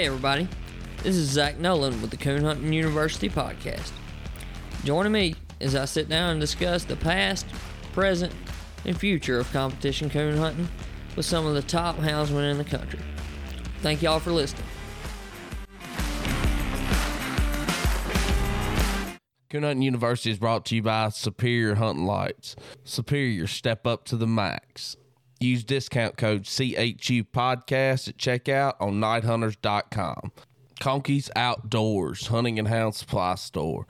Hey, everybody. This is Zach Nolan with the Coon Hunting University podcast. Joining me as I sit down and discuss the past, present, and future of competition coon hunting with some of the top houndsmen in the country. Thank y'all for listening. Coon Hunting University is brought to you by Superior Hunting Lights. Superior, step up to the max. Use discount code CHU Podcast at checkout on nighthunters.com. Conkey's Outdoors, Hunting and Hound Supply Store.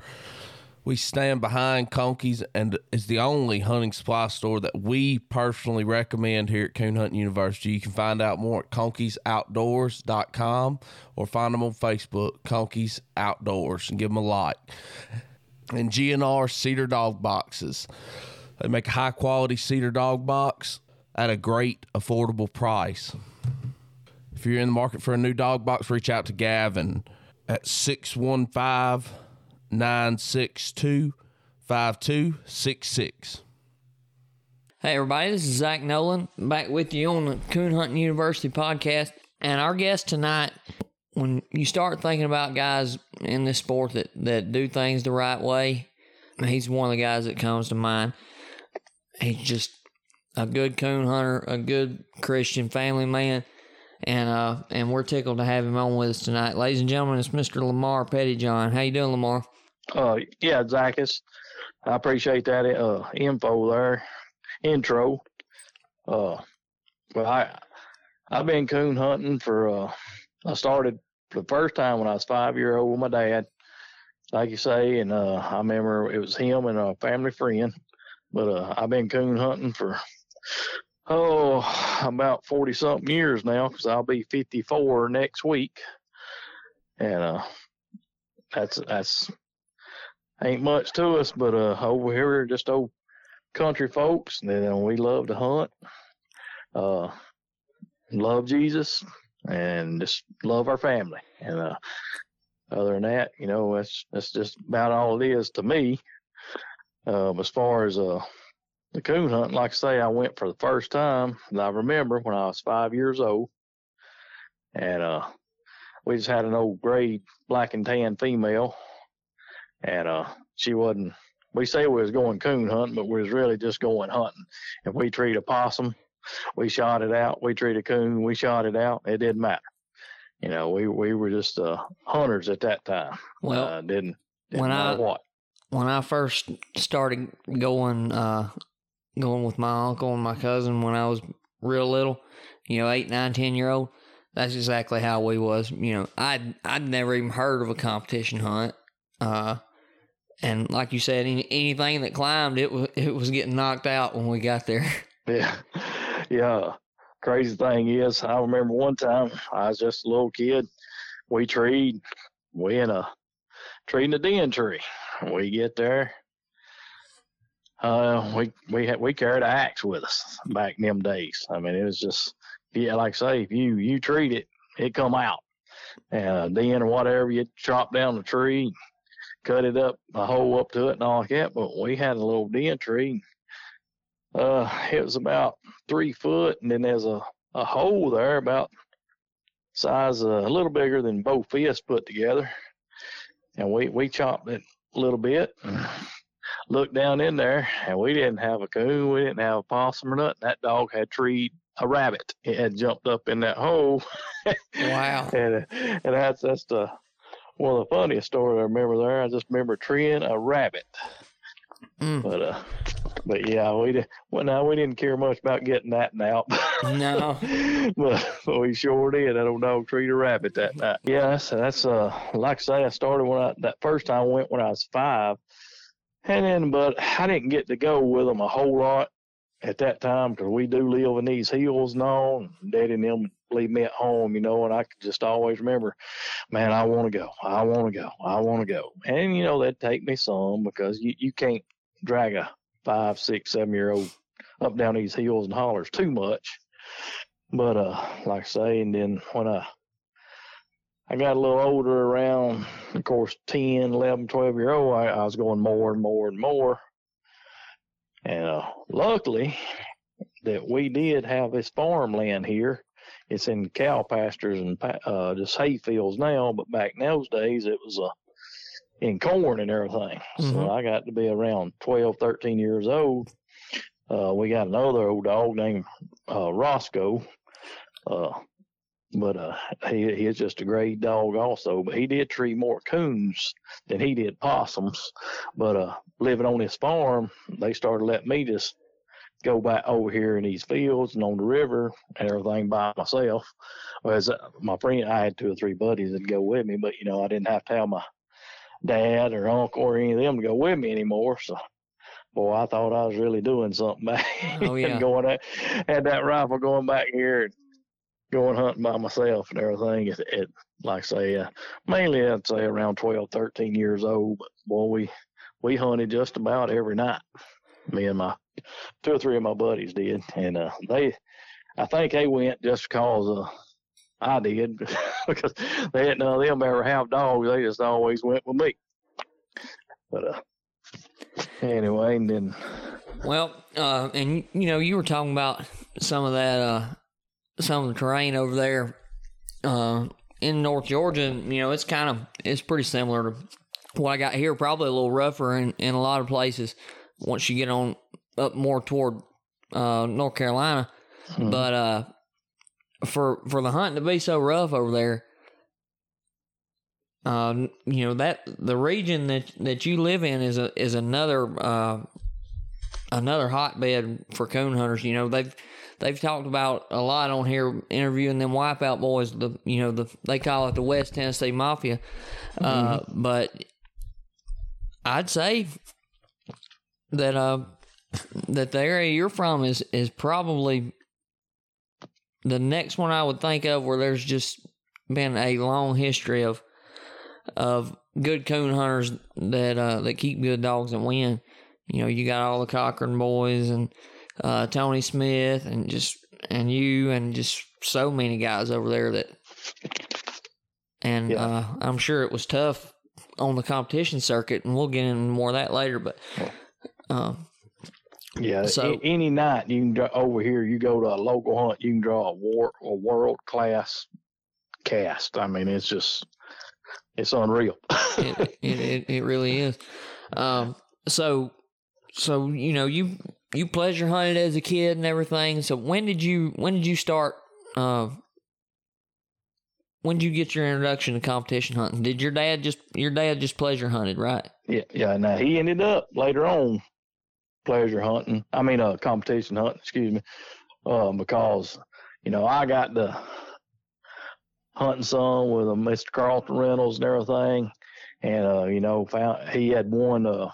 We stand behind Conkey's and is the only hunting supply store that we personally recommend here at Coon Hunting University. You can find out more at conkeys.outdoors.com or find them on Facebook, Conkeys Outdoors, and give them a like and GNR cedar dog boxes. They make a high quality cedar dog box at a great affordable price. If you're in the market for a new dog box, reach out to Gavin at 615 962 5266. Hey, everybody, this is Zach Nolan back with you on the Coon Hunting University podcast. And our guest tonight, when you start thinking about guys in this sport that, that do things the right way, he's one of the guys that comes to mind. He's just a good coon hunter, a good Christian family man, and uh, and we're tickled to have him on with us tonight, ladies and gentlemen. It's Mr. Lamar Pettyjohn. How you doing, Lamar? Uh, yeah, Zacchus. I appreciate that uh info there, intro. Uh, well, I I've been coon hunting for uh I started for the first time when I was five year old with my dad, like you say, and uh I remember it was him and a family friend. But uh I've been coon hunting for oh about forty something years now because I'll be fifty four next week, and uh that's that's ain't much to us, but uh over here we're just old country folks, and then we love to hunt, uh love Jesus, and just love our family. And uh, other than that, you know, that's that's just about all it is to me. Um, as far as uh, the coon hunt, like I say, I went for the first time, and I remember when I was five years old, and uh, we just had an old gray black and tan female, and uh, she wasn't. We say we was going coon hunting, but we was really just going hunting. If we treat a possum, we shot it out. We treated a coon, we shot it out. It didn't matter. You know, we we were just uh, hunters at that time. Well, uh, didn't, didn't when I- what. when I first started going uh going with my uncle and my cousin when I was real little, you know, eight, nine, ten year old, that's exactly how we was. You know, I'd I'd never even heard of a competition hunt. Uh and like you said, any, anything that climbed, it was it was getting knocked out when we got there. Yeah, yeah. Crazy thing is, I remember one time I was just a little kid. We treed, we in a tree in a den tree. We get there. Uh, we we had we carried an axe with us back in them days. I mean, it was just yeah, like I say, if you you treat it, it come out. And then or whatever, you chop down the tree, cut it up, a hole up to it, and all like that. But we had a little den tree. Uh, it was about three foot, and then there's a, a hole there about size uh, a little bigger than both fists put together. And we we chopped it a little bit, looked down in there, and we didn't have a coon, we didn't have a possum or nothing. That dog had treed a rabbit. It had jumped up in that hole. Wow. and and that's that's the one of the funniest stories I remember there. I just remember treeing a rabbit. Mm. But uh, but yeah, we did. Well, now we didn't care much about getting that out. No. but, but we sure did. That old dog treat a rabbit that night. Yeah, that's that's uh like I say, I started when I that first time I went when I was five, and then but I didn't get to go with them a whole lot at that time because we do live in these hills and all. And Daddy and them leave me at home, you know, and I could just always remember, man, I want to go, I want to go, I want to go, and you know they'd take me some because you you can't drag a five, six, seven year old up down these hills and hollers too much. But uh, like I say, and then when I I got a little older, around of course 10, 11, 12 year old, I, I was going more and more and more. And uh, luckily that we did have this farmland here it's in cow pastures and uh, just hay fields now. But back in those days, it was uh, in corn and everything. Mhm. So I got to be around 12, 13 years old. Uh, we got another old dog named uh, Roscoe. Uh, but uh, he he is just a great dog also. But he did treat more coons than he did possums. But uh, living on his farm, they started letting me just go back over here in these fields and on the river and everything by myself. Whereas uh, my friend, I had two or three buddies that go with me, but you know I didn't have to have my dad or uncle or any of them to go with me anymore. So. Boy, I thought I was really doing something back Oh, yeah. and going at, had that rifle going back here going hunting by myself and everything. It, it like I say, uh, mainly I'd say around 12, 13 years old. Boy, we we hunted just about every night. Me and my two or three of my buddies did, and uh, they, I think they went just because uh, I did because they none of them ever have dogs. They just always went with me. But uh, anyway, and then Well, uh, and you know, you were talking about some of that, uh, some of the terrain over there, uh, in North Georgia. You know, it's kind of it's pretty similar to what I got here. Probably a little rougher in, in a lot of places once you get on up more toward uh, North Carolina. Mhm. But uh, for for the hunting to be so rough over there, uh, you know that the region that that you live in is a is another uh, another hotbed for coon hunters. You know they've they've talked about a lot on here interviewing them wipeout boys. The you know the they call it the West Tennessee Mafia, uh, but I'd say that uh that the area you're from is is probably the next one I would think of where there's just been a long history of of good coon hunters that uh, that keep good dogs and win. You know, you got all the Cochran boys and uh, Tony Smith and just and you and just so many guys over there that and Yeah. uh, I'm sure it was tough on the competition circuit and we'll get into more of that later but um, Yeah. So- any night you can dra- over here, you go to a local hunt, you can draw a war a world class cast. I mean, it's just it's unreal. it, it, it, it really is. Um, so, so you know, you you pleasure hunted as a kid and everything. So when did you when did you start? Uh, when did you get your introduction to competition hunting? Did your dad just your dad just pleasure hunted, right? yeah, yeah. Now he ended up later on pleasure hunting. I mean, uh, competition hunting. Excuse me, uh, because you know I got the hunting some with a Mr. Carlton Reynolds and everything, and uh, you know found he had won uh,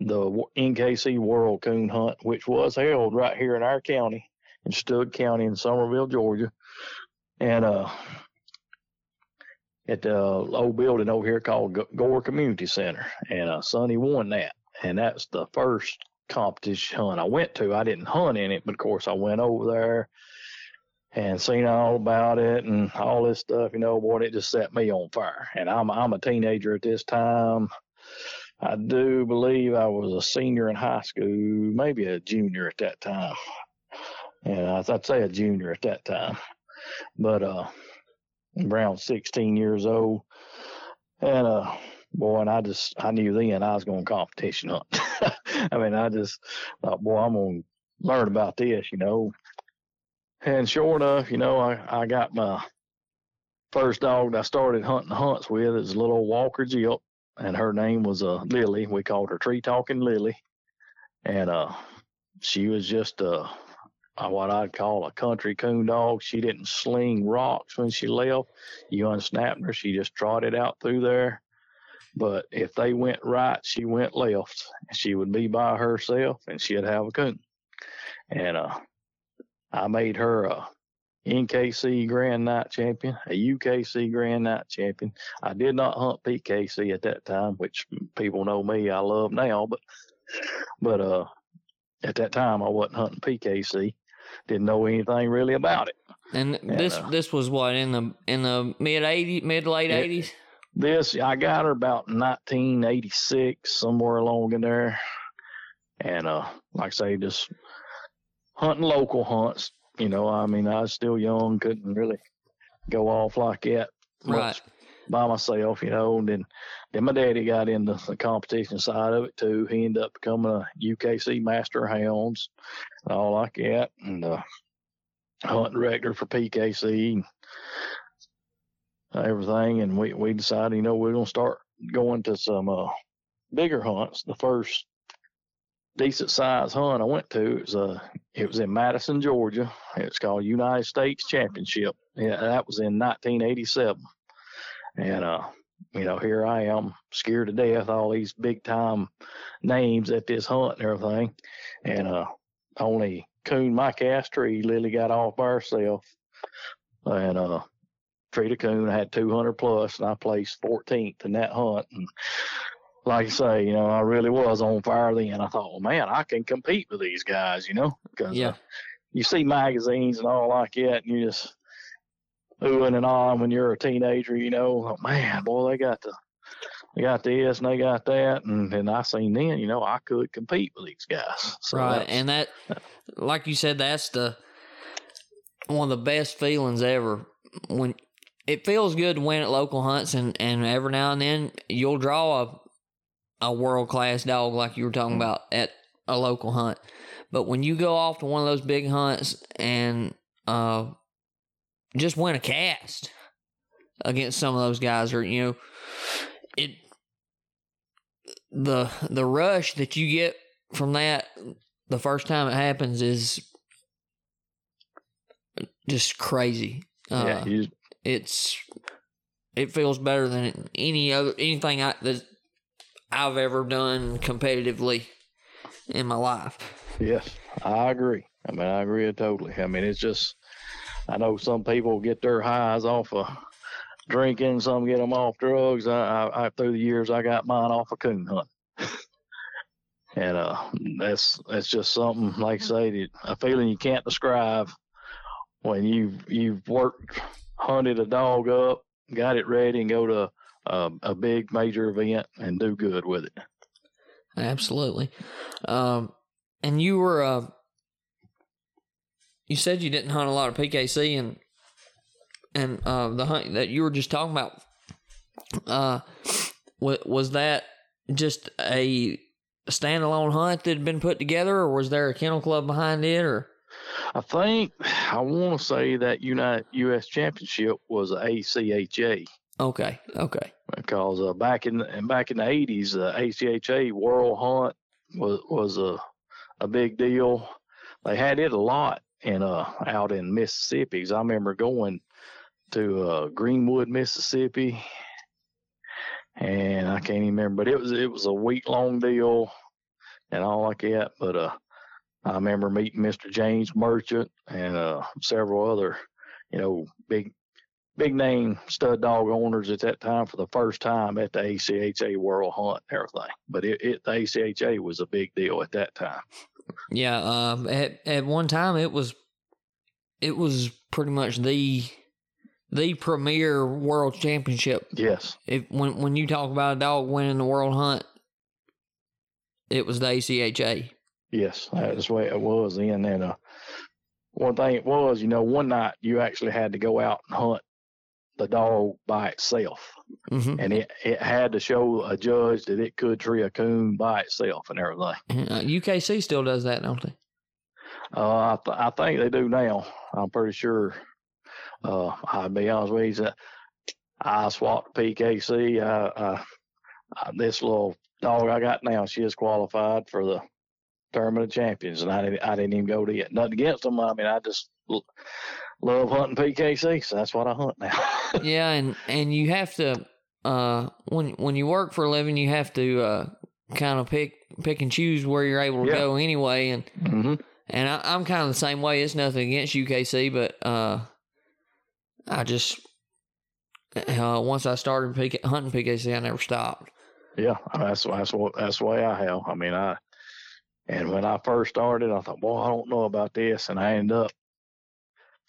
the NKC World Coon Hunt, which was held right here in our county, in Stewart County in Summerville, Georgia, and uh, at the old building over here called Gore Community Center, and uh, Sonny won that, and that's the first competition hunt I went to. I didn't hunt in it, but of course I went over there and seen all about it and all this stuff. You know, boy, it just set me on fire. And I'm I'm a teenager at this time. I do believe I was a senior in high school, maybe a junior at that time. I- I'd say a junior at that time. But uh around 16 years old. And uh boy, and I just I knew then I was going to competition hunt. I mean, I just thought, boy, I'm going to learn about this, you know. And sure enough, you know, I I got my first dog that I started hunting hunts with is a little Walker Jill, and her name was uh Lily. We called her Tree Talking Lily, and uh she was just uh, what I'd call a country coon dog. She didn't sling rocks when she left. You unsnapped her, she just trotted out through there. But if they went right, she went left. She would be by herself and she'd have a coon. And uh, I made her a NKC Grand Night champion, a UKC Grand Night champion. I did not hunt PKC at that time, which people know me, I love now, but but uh at that time I wasn't hunting PKC. Didn't know anything really about it. And this uh, this was what in the in the mid eighties, mid late eighties. This I got her about 1986, somewhere along in there, and uh, like I say, just hunting local hunts, You know, I mean, I was still young, couldn't really go off like that Right. by myself, you know. And then, then my daddy got into the competition side of it too. He ended up becoming a UKC Master of Hounds and all like that, and uh, hunting director for PKC, and everything. And we we decided, you know, we're gonna start going to some uh, bigger hunts. The first decent sized hunt I went to it was uh it was in Madison, Georgia. It's called United States Championship. Yeah, that was in 1987. And uh, you know, here I am, scared to death, all these big time names at this hunt and everything. And uh only coon my cast tree Lily got off by herself. And uh Tree to Coon had 200 plus, and I placed 14th in that hunt. And like I say, you know, I really was on fire then. I thought, well, man, I can compete with these guys, you know, because Yeah. uh, you see magazines and all like that, and you just oohing and on when you're a teenager, you know, oh, man, boy, they got the they got this and they got that, and and I seen then, you know, I could compete with these guys. So right. And that, like you said, that's the one of the best feelings ever. When it feels good to win at local hunts, and and every now and then you'll draw a a world class dog like you were talking Mm. about at a local hunt. But when you go off to one of those big hunts and uh just win a cast against some of those guys, or you know, it the the rush that you get from that the first time it happens is just crazy. Uh, yeah, it's it feels better than any other anything I, that I've ever done competitively in my life. Yes, I agree. I mean, I agree totally. I mean, it's just, I know some people get their highs off of drinking, some get them off drugs. I, I, I through the years, I got mine off of coon hunt. and uh, that's that's just something like I say, that- a feeling you can't describe when you've you've worked, hunted a dog up, got it ready, and go to a, a big major event and do good with it. Absolutely. Um, and you were uh, you said you didn't hunt a lot of PKC and and uh, the hunt that you were just talking about. Uh, was that just a standalone hunt that had been put together, or was there a kennel club behind it, or? I think I want to say that United U.S. Championship was a ACHA Okay, okay, because uh, back in and back in the eighties, the ACHA World Hunt was was a a big deal. They had it a lot in uh out in Mississippi. I remember going to uh, Greenwood, Mississippi, and I can't even remember, but it was it was a week long deal and all like that. But uh, I remember meeting Mr. James Merchant and uh, several other, you know, big big name stud dog owners at that time for the first time at the ACHA World Hunt and everything. But it, it the ACHA was a big deal at that time. yeah. Um, at at one time it was, it was pretty much the, the premier world championship Yes, if when when you talk about a dog winning the world hunt, it was the ACHA. yes, that's the way it was then. And uh, one thing it was, you know, one night you actually had to go out and hunt the dog by itself, hmm and it it had to show a judge that it could tree a coon by itself and everything. Uh, UKC still does that, don't they? Uh, I, th- I think they do now. I'm pretty sure. Uh, I'll be honest with you. I swapped PKC. Uh, uh, uh, this little dog I got now, she is qualified for the tournament of champions, and I didn't. I didn't even go to it. Nothing against them. I mean, I just love hunting PKC, so that's what I hunt now. yeah, and and you have to uh when when you work for a living, you have to uh kind of pick pick and choose where you're able to Yeah. go anyway, and hmm and I, I'm kind of the same way. It's nothing against UKC, but uh, I just uh, once I started PK, hunting PKC, I never stopped. Yeah, that's that's what that's the way I have. I mean, I and when I first started, I thought, well, I don't know about this, and I ended up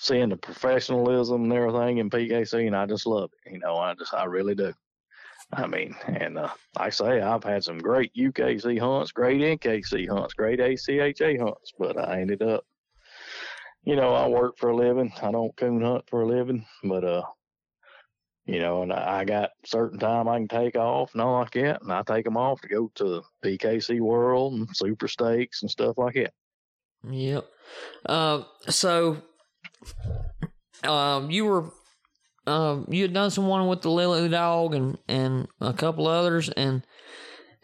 seeing the professionalism and everything in PKC, and I just love it. You know, I just I really do. I mean, and uh, I say, I've had some great UKC hunts, great NKC hunts, great ACHA hunts, but I ended up you know, I work for a living. I don't coon hunt for a living, but uh, you know, and I got certain time I can take off and all like that, and I take them off to go to PKC World and Super Stakes and stuff like that. Yep. Uh, so, um, you were, um, you had done some one with the Lily Dog and and a couple others, and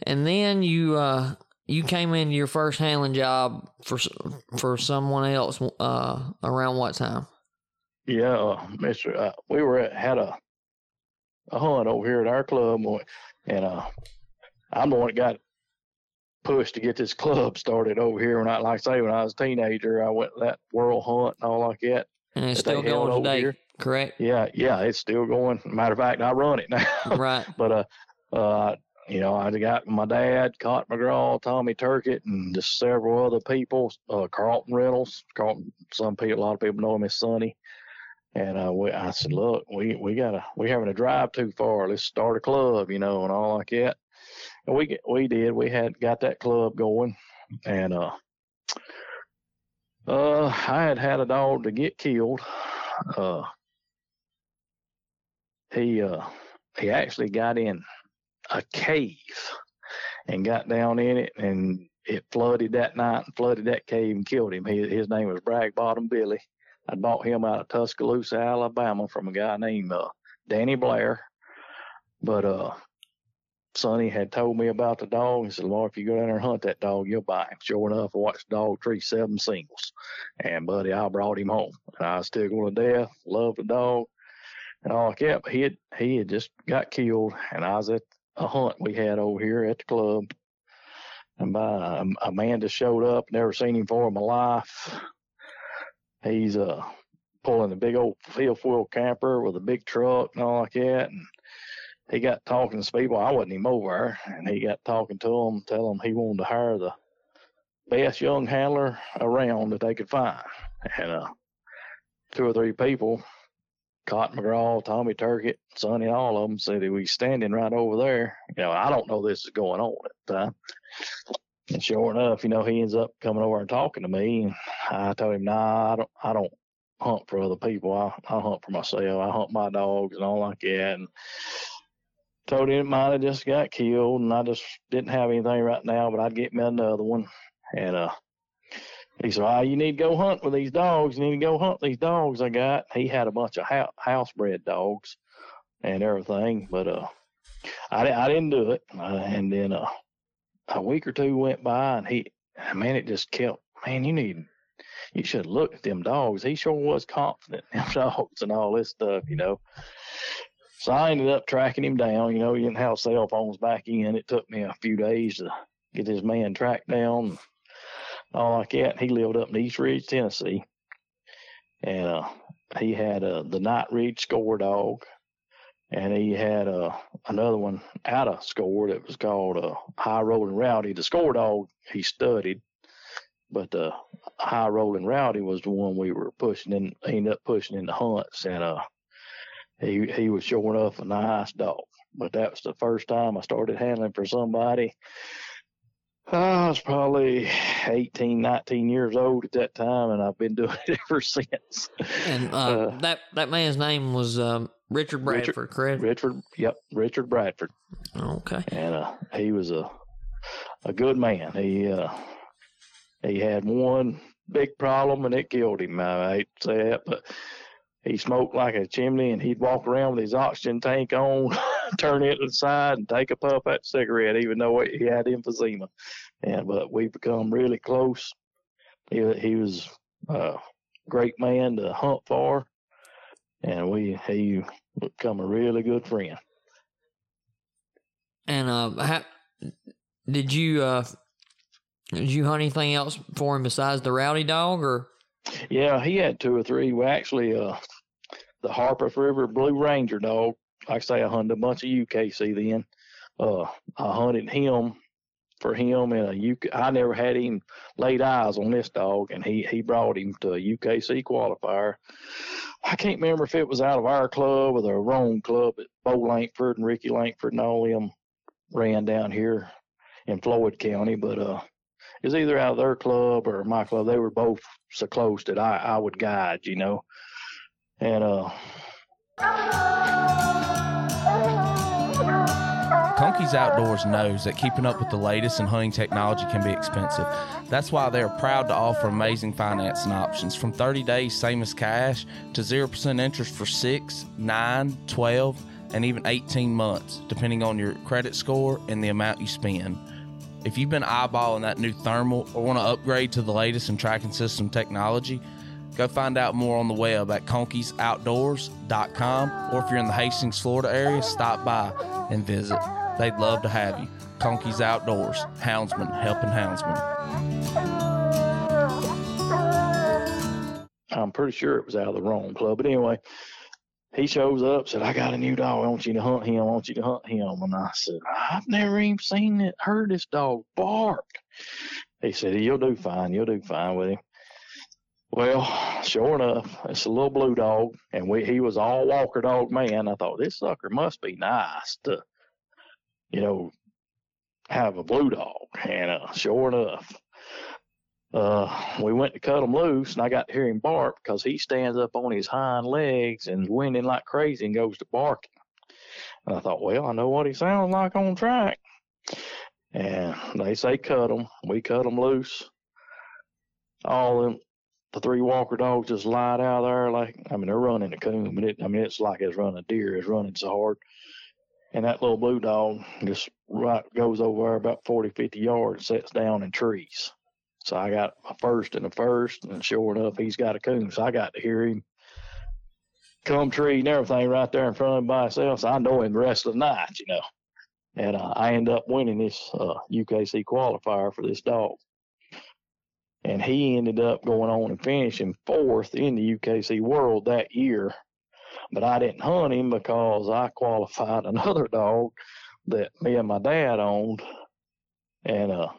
and then you uh you came into your first handling job for for someone else uh around what time? Yeah, uh, Mister, uh, we were at, had a a hunt over here at our club, and uh, I'm the one that got pushed to get this club started over here. When I, like I say, when I was a teenager, I went that world hunt and all like that. And it's that still going today, here. correct? Yeah, yeah, it's still going. Matter of fact, I run it now. right. but uh, uh, you know, I got my dad, Cotton McGraw, Tommy Turkett, and just several other people. Uh, Carlton Reynolds. Carlton, some people, a lot of people know him as Sonny. And uh, we, I said, look, we we gotta we having to drive too far. Let's start a club, you know, and all like that. And we we did. We had got that club going, and uh, uh, I had had a dog to get killed. Uh, he uh he actually got in a cave and got down in it and it flooded that night and flooded that cave and killed him. He, his name was Bragg Bottom Billy. I bought him out of Tuscaloosa, Alabama from a guy named uh, Danny Blair. But uh Sonny had told me about the dog He said, Lord, if you go down there and hunt that dog, you'll buy him. Sure enough, I watched the dog tree seven singles. And buddy, I brought him home. And I was still going to death, loved the dog and all like that. But he had he had just got killed and I was at a hunt we had over here at the club. And by a, a man just showed up, never seen him before in my life. He's uh pulling a big old field full camper with a big truck and all like that. And he got talking to people. I wasn't even over there. And he got talking to them, telling them he wanted to hire the best young handler around that they could find. And uh, two or three people Cotton McGraw, Tommy Turkett, Sonny, all of them said he was standing right over there. You know, I don't know this is going on at the time. And sure enough, you know, he ends up coming over and talking to me. And I told him, nah, I don't, I don't hunt for other people. I, I hunt for myself. I hunt my dogs and all like that. And told him mine had just got killed and I just didn't have anything right now, but I'd get me another one. And, uh, he said, "Ah, you need to go hunt with these dogs. You need to go hunt these dogs I got." He had a bunch of house housebred dogs and everything, but uh, I I didn't do it. Uh, and then uh, a week or two went by, and he, man, it just kept. Man, you need, you should look at them dogs. He sure was confident in them dogs and all this stuff, you know. So I ended up tracking him down. You know, he didn't have cell phones back in. It took me a few days to get his man tracked down all like that. He lived up in East Ridge, Tennessee, and uh, he had uh, the Night Ridge Score Dog, and he had uh, another one out of Score that was called uh, High Rolling Rowdy. The Score Dog he studied, but the High Rolling Rowdy was the one we were pushing in. Ended up pushing in the hunts, and uh, he he was sure enough a nice dog. But that was the first time I started handling for somebody. I was probably 18, 19 years old at that time, and I've been doing it ever since. And uh, Uh, that that man's name was um, Richard Richard- Bradford, correct? Richard, yep, Richard Bradford, Okay. and uh, he was a a good man. He uh, he had one big problem, and it killed him. I hate to say that, but he smoked like a chimney, and he'd walk around with his oxygen tank on, turn it to the side, and take a puff at cigarette, even though he had emphysema. And but we become really close. He he was a great man to hunt for, and we he become a really good friend. And uh, how, did you uh, did you hunt anything else for him besides the rowdy dog, or Yeah, he had two or three. We actually, uh, the Harper River Blue Ranger dog. Like I say, I hunted a bunch of UKC then. Uh, I hunted him for him in a UK. I never had him laid eyes on this dog, and he he brought him to a UKC qualifier. I can't remember if it was out of our club or the Rome club. But Bo Lankford and Ricky Lankford and all them ran down here in Floyd County, but uh, it's either out of their club or my club. They were both so close that I I would guide, you know, and uh. Conkeys Outdoors knows that keeping up with the latest in hunting technology can be expensive. That's why they are proud to offer amazing financing options from 30 days, same as cash, to 0% interest for 6, 9, 12, and even 18 months, depending on your credit score and the amount you spend. If you've been eyeballing that new thermal or want to upgrade to the latest in tracking system technology, go find out more on the web at conkeys.outdoors.com or if you're in the Hastings, Florida area, stop by and visit. They'd love to have you. Conkeys Outdoors, houndsman helping houndsman. I'm pretty sure it was out of the Rome club. But anyway, he shows up, said, I got a new dog. I want you to hunt him. I want you to hunt him. And I said, I've never even seen it, heard this dog bark. He said, You'll do fine. You'll do fine with him. Well, sure enough, it's a little blue dog, and we, he was all walker dog man. I thought this sucker must be nice to you know, have a blue dog. And uh, sure enough, uh, we went to cut him loose, and I got to hear him bark because he stands up on his hind legs and whinnying like crazy and goes to barking. And I thought, well, I know what he sounds like on track. And they say cut him. We cut him loose. All them, the three walker dogs just lied out there like, I mean, they're running a coon, but it, I mean, it's like it's running a deer. It's running so hard and that little blue dog just right goes over about 40, 50 yards, sets down in trees. So I got a first and a first, and sure enough, he's got a coon. So I got to hear him come tree and everything right there in front of him by himself. So I know him the rest of the night, you know. And uh, I end up winning this uh, UKC qualifier for this dog. And he ended up going on and finishing fourth in the UKC World that year. But I didn't hunt him because I qualified another dog that me and my dad owned, and uh,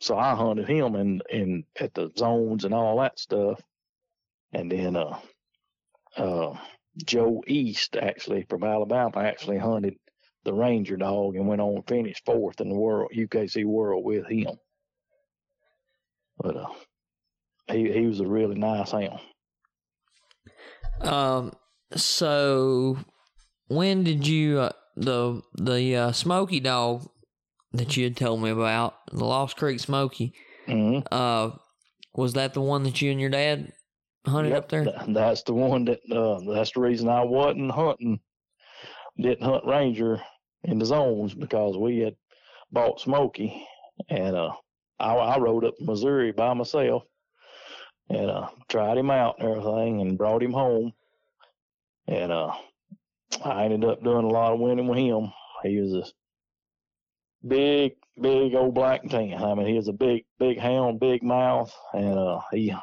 so I hunted him in in at the zones and all that stuff, and then uh, uh, Joe East actually from Alabama actually hunted the Ranger dog and went on and finished fourth in the world UKC World with him. But uh, he he was a really nice hound. Um. So, when did you uh, the the uh, Smoky dog that you had told me about the Lost Creek Smoky? Mm-hmm. Uh, was that the one that you and your dad hunted yep, up there? th- that's the one that. Uh, that's the reason I wasn't hunting. Didn't hunt Ranger in the zones because we had bought Smoky, and uh, I, I rode up Missouri by myself and uh, tried him out and everything, and brought him home. And uh, I ended up doing a lot of winning with him. He was a big, big old black tan. I mean, he was a big, big hound, big mouth, and uh, he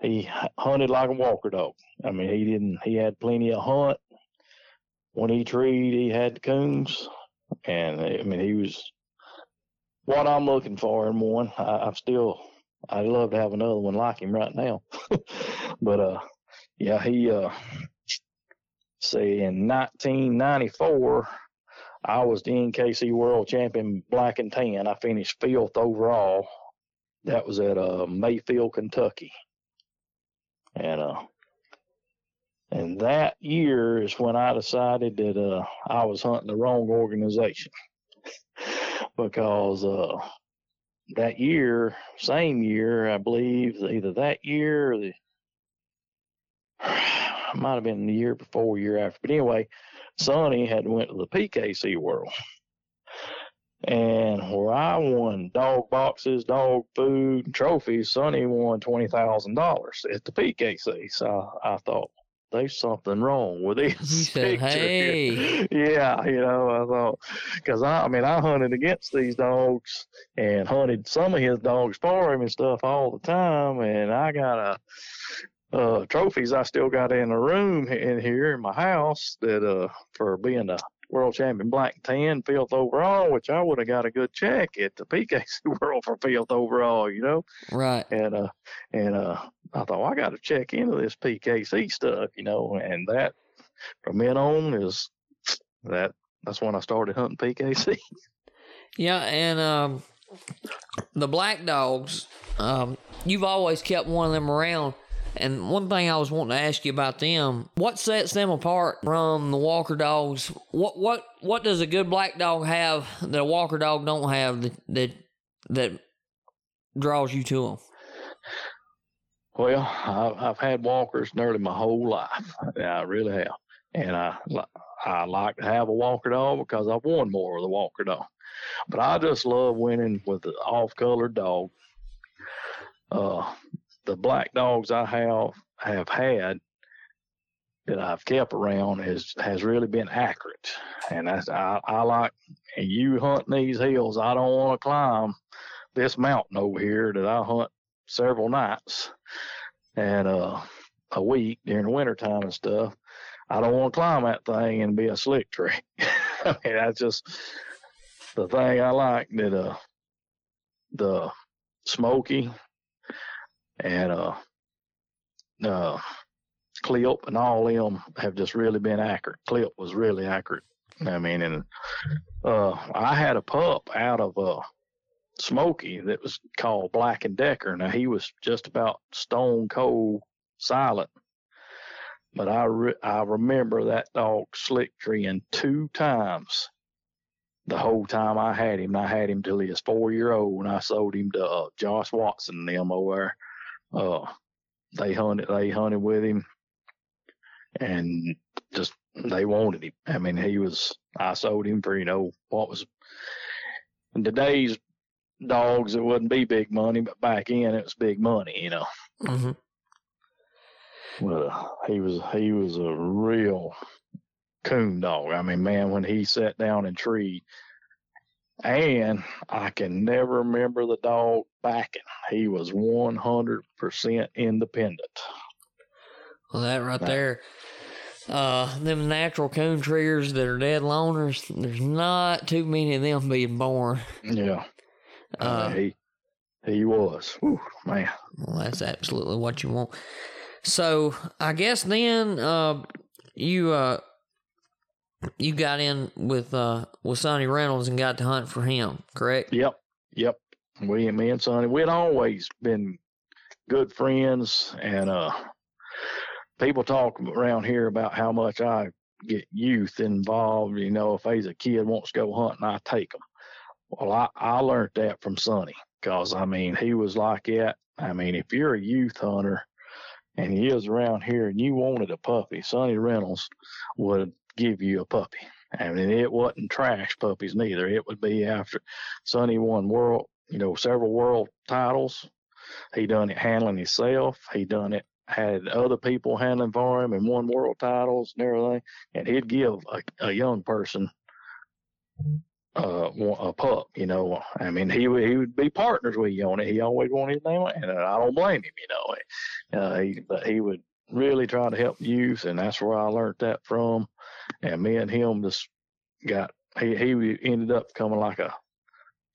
he hunted like a walker dog. I mean, he didn't. He had plenty of hunt. When he treed, he had coons, and I mean, he was what I'm looking for in one. I, I'm still I'd love to have another one like him right now. but uh yeah, he uh say in 1994 I was the NKC World Champion black and tan. I finished fifth overall. That was at uh, Mayfield, Kentucky. And uh and that year is when I decided that uh I was hunting the wrong organization. because uh that year, same year, I believe, either that year or the might have been the year before, year after. But anyway, Sonny had went to the PKC World, and where I won dog boxes, dog food, trophies, Sonny won twenty thousand dollars at the PKC. So I thought, there's something wrong with this You said, picture. "Hey." yeah, you know, I thought, because I, I mean, I hunted against these dogs and hunted some of his dogs for him and stuff all the time, and I got a. Uh, trophies I still got in a room in here in my house that uh for being a world champion black and tan fifth overall, which I would have got a good check at the PKC World for fifth overall, you know Right. and uh and uh I thought well, I got to check into this PKC stuff, you know, and that from then on is that that's when I started hunting PKC. Yeah, and um, the black dogs, um, you've always kept one of them around. And one thing I was wanting to ask you about them, what sets them apart from the Walker dogs? What what what does a good black dog have that a Walker dog don't have that that, that draws you to them? Well, I've had walkers nearly my whole life. Yeah, I really have, and I I like to have a walker dog because I've won more with a walker dog. But I just love winning with an off-color dog. Uh, the black dogs I have have had that I've kept around has has really been accurate, and that's I, I like. And you hunt these hills, I don't want to climb this mountain over here that I hunt several nights and uh, a week during the wintertime and stuff. I don't want to climb that thing and be a slick tree. I mean, that's just the thing I like that uh the Smoky and uh uh Clip and all them have just really been accurate. Clip was really accurate. I mean, and uh I had a pup out of uh Smoky that was called Black and Decker. Now he was just about stone cold silent, but I re- I remember that dog slick treeing two times the whole time I had him. I had him till he was four year old, and I sold him to uh, Josh Watson and them over Uh, they hunted they hunted with him, and just they wanted him. I mean, he was I sold him for you know what was in today's dogs, it wouldn't be big money, but back in it was big money, you know. Mm-hmm. Uh, he was he was a real coon dog. I mean, man, when he sat down and treed, and I can never remember the dog backing. He was one hundred percent independent. Well, that right there, uh, them natural coon treers that are dead loners. There's not too many of them being born. Yeah, Uh, uh, he he was. Whew, man. Well, that's absolutely what you want. So I guess then uh, you uh, you got in with uh, with Sonny Reynolds and got to hunt for him, correct? Yep, yep. We and me and Sonny, we'd always been good friends, and uh, people talk around here about how much I get youth involved. You know, if he's a kid wants to go hunting, I take him. Well, I I learned that from Sonny, cause I mean he was like that. I mean, if you're a youth hunter and he is around here and you wanted a puppy, Sonny Reynolds would give you a puppy. I mean, it wasn't trash puppies neither. It would be after Sonny won world, you know, several world titles. He done it handling himself. He done it had other people handling for him and won world titles and everything. And he'd give a, a young person uh a pup, you know. I mean, he would he would be partners with you on it. He always wanted his name, and I don't blame him, you know. Uh, he but he would really try to help youth, and that's where I learned that from. And me and him just got he he ended up becoming like a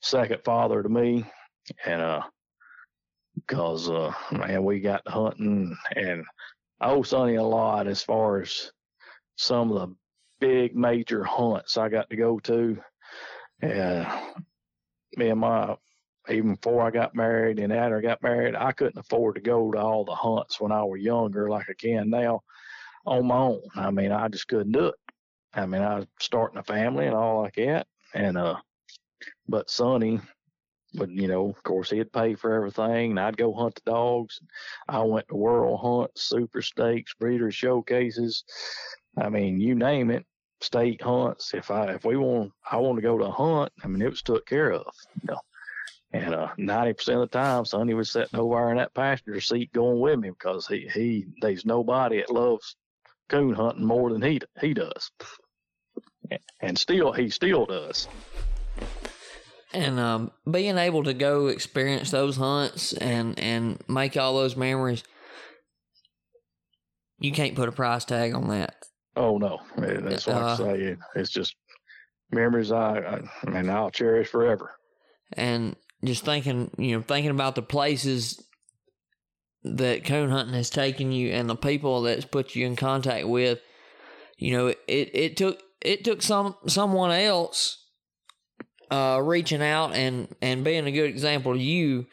second father to me, and uh, cause uh man, we got hunting, and I owe Sonny a lot as far as some of the big major hunts I got to go to. And me and my even before I got married and after I got married, I couldn't afford to go to all the hunts when I was younger like I can now on my own. I mean, I just couldn't do it. I mean, I was starting a family and all like that. And, uh, but Sonny would, you know, of course, he'd pay for everything and I'd go hunt the dogs. I went to world hunts, super stakes, breeder showcases. I mean, you name it, state hunts. If I, if we want, I want to go to a hunt, I mean, it was took care of, you know. And uh, 90% of the time, Sonny was sitting over in that passenger seat going with me because he, he there's nobody that loves coon hunting more than he he does. And still, he still does. And um, being able to go experience those hunts and and make all those memories, you can't put a price tag on that. Oh no, that's I Uh, say. it- It's just memories I, I, I mean, I'll cherish forever. and just thinking, you know, thinking about the places that coon hunting has taken you and the people that's put you in contact with, you know, it, it took it took some someone else uh, reaching out and and being a good example to you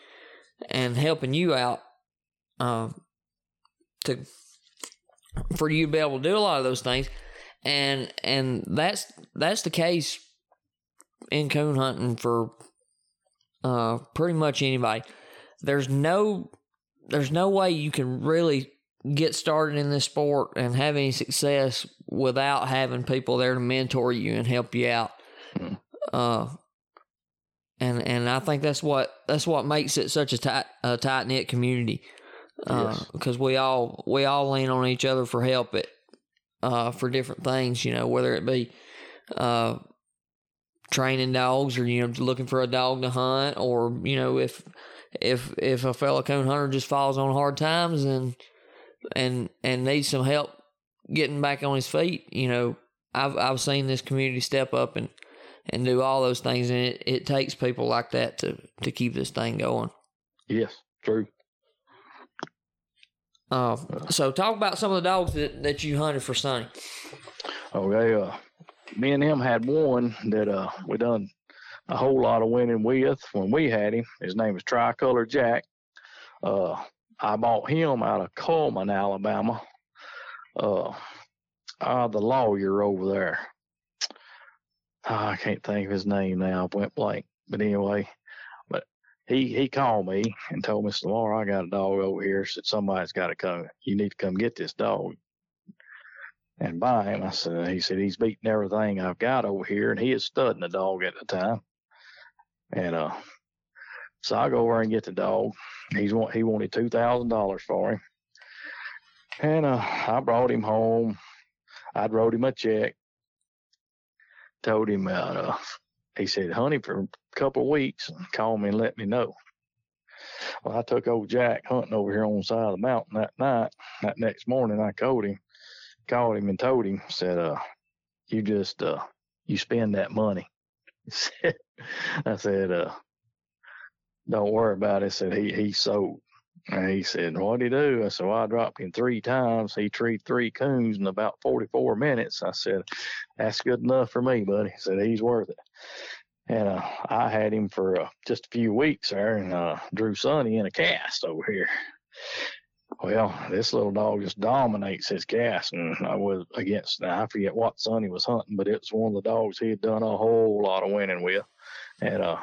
and helping you out uh, to for you to be able to do a lot of those things and and that's that's the case in coon hunting for uh, pretty much anybody there's no there's no way you can really get started in this sport and have any success without having people there to mentor you and help you out. Mm. Uh, and and I think that's what that's what makes it such a tight a tight knit community. Uh, Yes. because we all we all lean on each other for help at uh for different things, you know, whether it be uh training dogs or you know looking for a dog to hunt or you know if if if a fellow coon hunter just falls on hard times and and and needs some help getting back on his feet, you know, I've I've seen this community step up and and do all those things, and it, it takes people like that to to keep this thing going. Yes, true. Uh, so talk about some of the dogs that, that you hunted for Sonny. Okay, uh, me and him had one that uh we done a whole lot of winning with when we had him. His name is Tricolor Jack. Uh, I bought him out of Cullman, Alabama. Uh, uh the lawyer over there. Ah, I can't think of his name now. I went blank. But anyway, but he he called me and told me. Laura, I got a dog over here. Said somebody's got to come. You need to come get this dog and buy him. I said, he said he's beating everything I've got over here, and he is studying the dog at the time. And uh, so I go over and get the dog. He's want he wanted two thousand dollars for him, and uh, I brought him home. I wrote him a check. Told him about uh, he said, "Honey, for a couple of weeks, call me and let me know." Well, I took old Jack hunting over here on the side of the mountain that night. That next morning, I called him called him and told him, said, uh, you just, uh, you spend that money. I said, uh, don't worry about it. Said, he, he sold. And he said, what'd he do? I said, well, I dropped him three times. He treed three coons in about 44 minutes. I said, that's good enough for me, buddy. He said, he's worth it. And, uh, I had him for uh, just a few weeks there and, uh, drew Sonny in a cast over here. Well, this little dog just dominates his cast, and I was against. I forget what Sonny was hunting, but it was one of the dogs he had done a whole lot of winning with, and uh,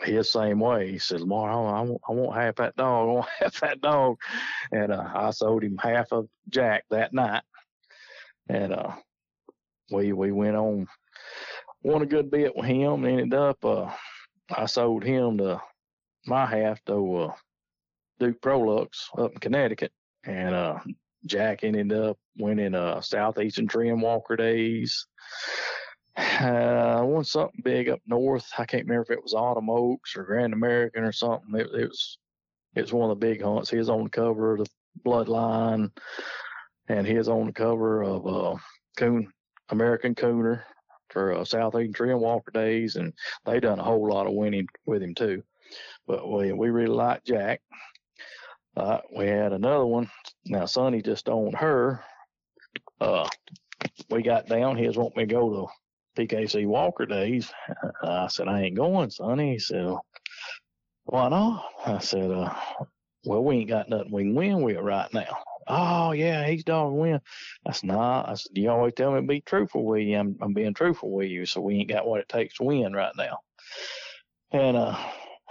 his same way. He says, "Lamar, I want, I want, I want half that dog. I want half that dog," and uh, I sold him half of Jack that night, and uh, we we went on, won a good bit with him, and ended up uh, I sold him to my half to. Uh, Duke Prolux up in Connecticut, and uh, Jack ended up winning uh, Southeastern Treeing Walker Days. Uh, I won something big up north. I can't remember if it was Autumn Oaks or Grand American or something. It, it was it was one of the big hunts. He was on the cover of the Bloodline, and he was on the cover of uh, Coon American Cooner for uh, Southeastern Treeing Walker Days, and they done a whole lot of winning with him too. But we we really liked Jack. Uh, we had another one. Now Sonny just owned her. Uh, we got down. He wanting me to go to PKC Walker days. I said, I ain't going, Sonny. He said, why not? I said, uh, well, we ain't got nothing we can win with right now. Oh yeah, he's dog win. I said, nah. I said, you always tell me to be truthful with you. I'm, I'm being truthful with you. So we ain't got what it takes to win right now. And, uh,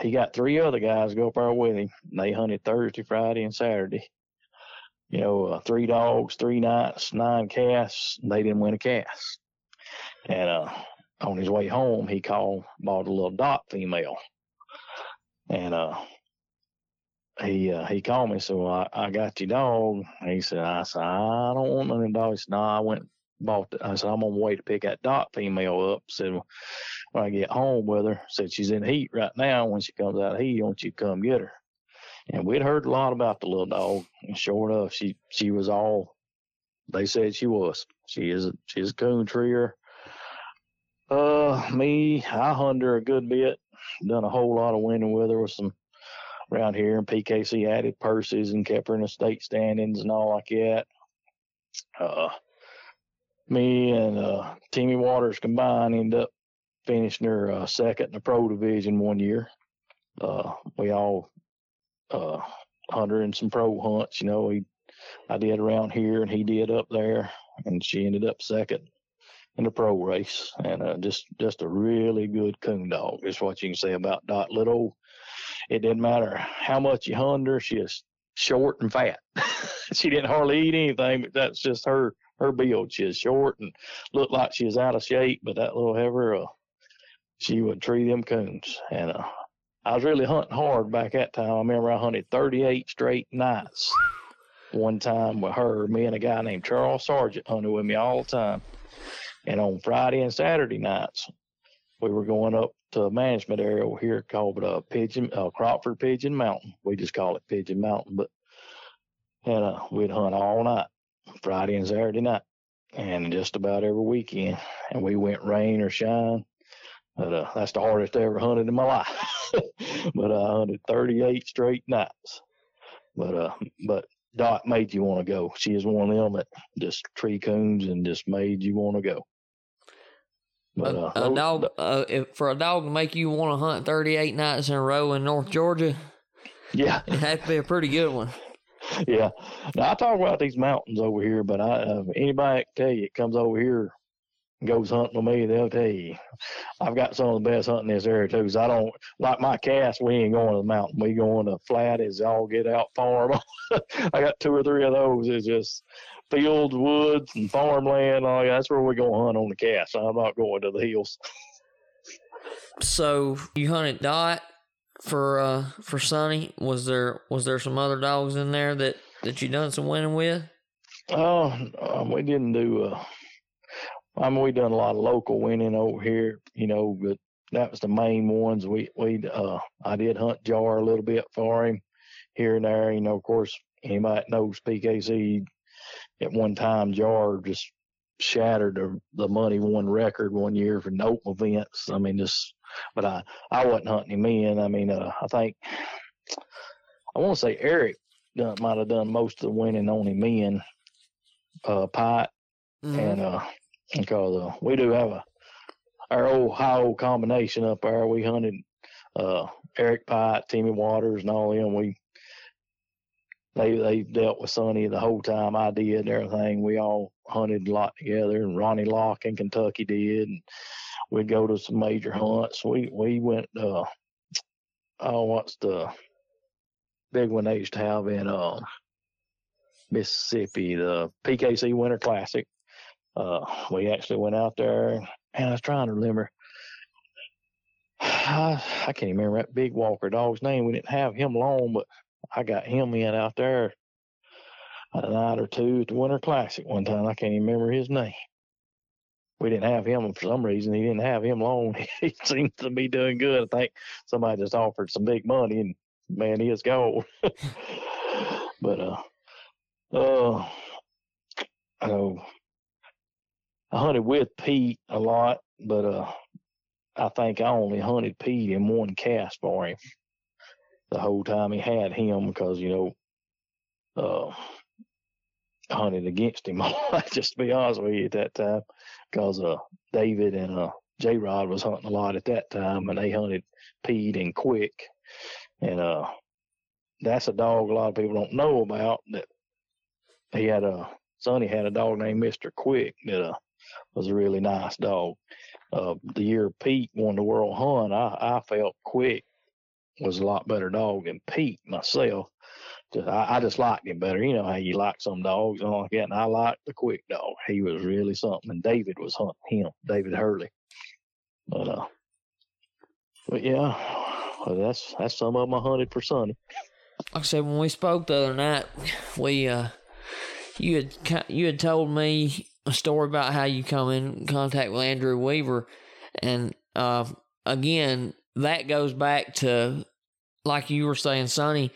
he got three other guys go up there with him. They hunted Thursday, Friday, and Saturday. You know, uh, three dogs, three nights, nine casts. They didn't win a cast. And uh, on his way home, he called, bought a little dot female, and uh, he uh, he called me. So I, I got your dog. He said, I said I don't want none of them dogs. No, I went bought. The, I said I'm on my way to pick that dot female up. Said when I get home with her, said she's in heat right now. When she comes out of heat, want you come get her. And we'd heard a lot about the little dog. And sure enough, she she was all they said she was. She is a, she's a coon treer. Uh, me, I hunted her a good bit. Done a whole lot of winning with her with some around here. And PKC added purses and kept her in the state standings and all like that. Uh, me and uh, Timmy Waters combined ended up finished her uh, second in the pro division one year. Uh, we all uh, hunted in some pro hunts. You know, he, I did around here and he did up there, and she ended up second in the pro race. And uh, just just a really good coon dog. Is what you can say about Dot Little. It didn't matter how much you hunted her. She is short and fat. she didn't hardly eat anything, but that's just her her build. She is short and looked like she was out of shape, but that little heifer, uh, she would tree them coons. And uh, I was really hunting hard back that time. I remember I hunted 38 straight nights one time with her. Me and a guy named Charles Sargent hunted with me all the time. And on Friday and Saturday nights, we were going up to a management area over here called uh, Pigeon uh, Crockford Pigeon Mountain. We just call it Pigeon Mountain, but and uh, we'd hunt all night, Friday and Saturday night, and just about every weekend. And we went rain or shine. But uh, that's the hardest I ever hunted in my life. but I hunted 38 straight nights. But uh, but Dot made you want to go. She is one of them that just tree coons and just made you want to go. But, uh, a, a dog uh, if, for a dog to make you want to hunt 38 nights in a row in North Georgia. Yeah, it had to be a pretty good one. Yeah. Now I talk about these mountains over here, but I uh, anybody can tell you it comes over here and goes hunting with me, they'll tell you I've got some of the best hunting in this area too. Cause I don't like my cast. We ain't going to the mountain. We going to flat as all get out farm. I got two or three of those. It's just fields, woods, and farmland. All that's where we go hunt on the cast. I'm not going to the hills. so you hunted Dot for uh for Sonny. Was there was there some other dogs in there that that you done some winning with? Oh, um, we didn't do. Uh, I mean, we done a lot of local winning over here, you know, but that was the main ones. We we uh I did hunt Jar a little bit for him here and there. You know, of course, anybody knows PKC at one time Jar just shattered the, the money one record one year for nope events. I mean, just but I I wasn't hunting him in. I mean, uh, I think I want to say Eric done, might have done most of the winning on him in uh, Pite mm-hmm. and uh because uh, we do have a our old high old combination up there. We hunted uh, Eric Pite, Timmy Waters, and all them. We they they dealt with Sonny the whole time I did everything. We all hunted a lot together, and Ronnie Locke in Kentucky did. And we'd go to some major hunts. We we went. Uh, oh, what's the big one they used to have in uh, Mississippi? The PKC Winter Classic. Uh, we actually went out there, and I was trying to remember. I, I can't remember that big Walker dog's name. We didn't have him long, but I got him in out there a night or two at the Winter Classic one time. I can't even remember his name. We didn't have him for some reason. He didn't have him long. he seemed to be doing good. I think somebody just offered some big money, and man, he is gold. but uh, uh, oh, I hunted with Pete a lot, but uh, I think I only hunted Pete in one cast for him the whole time he had him because you know, uh, hunted against him a lot. Just to be honest with you at that time, because uh, David and uh, J Rod was hunting a lot at that time, and they hunted Pete and Quick, and uh, that's a dog a lot of people don't know about. That he had a Sonny had a dog named Mister Quick that uh was a really nice dog. Uh, the year Pete won the World Hunt, I, I felt Quick was a lot better dog than Pete myself. Just, I, I just liked him better. You know how you like some dogs and all like that. And I liked the Quick dog. He was really something. And David was hunting him, David Hurley. But uh, but yeah, well, that's that's some of them I hunted for Sonny. Like I said, when we spoke the other night, we uh, you had you had told me a story about how you come in contact with Andrew Weaver, and uh, again, that goes back to like you were saying, Sonny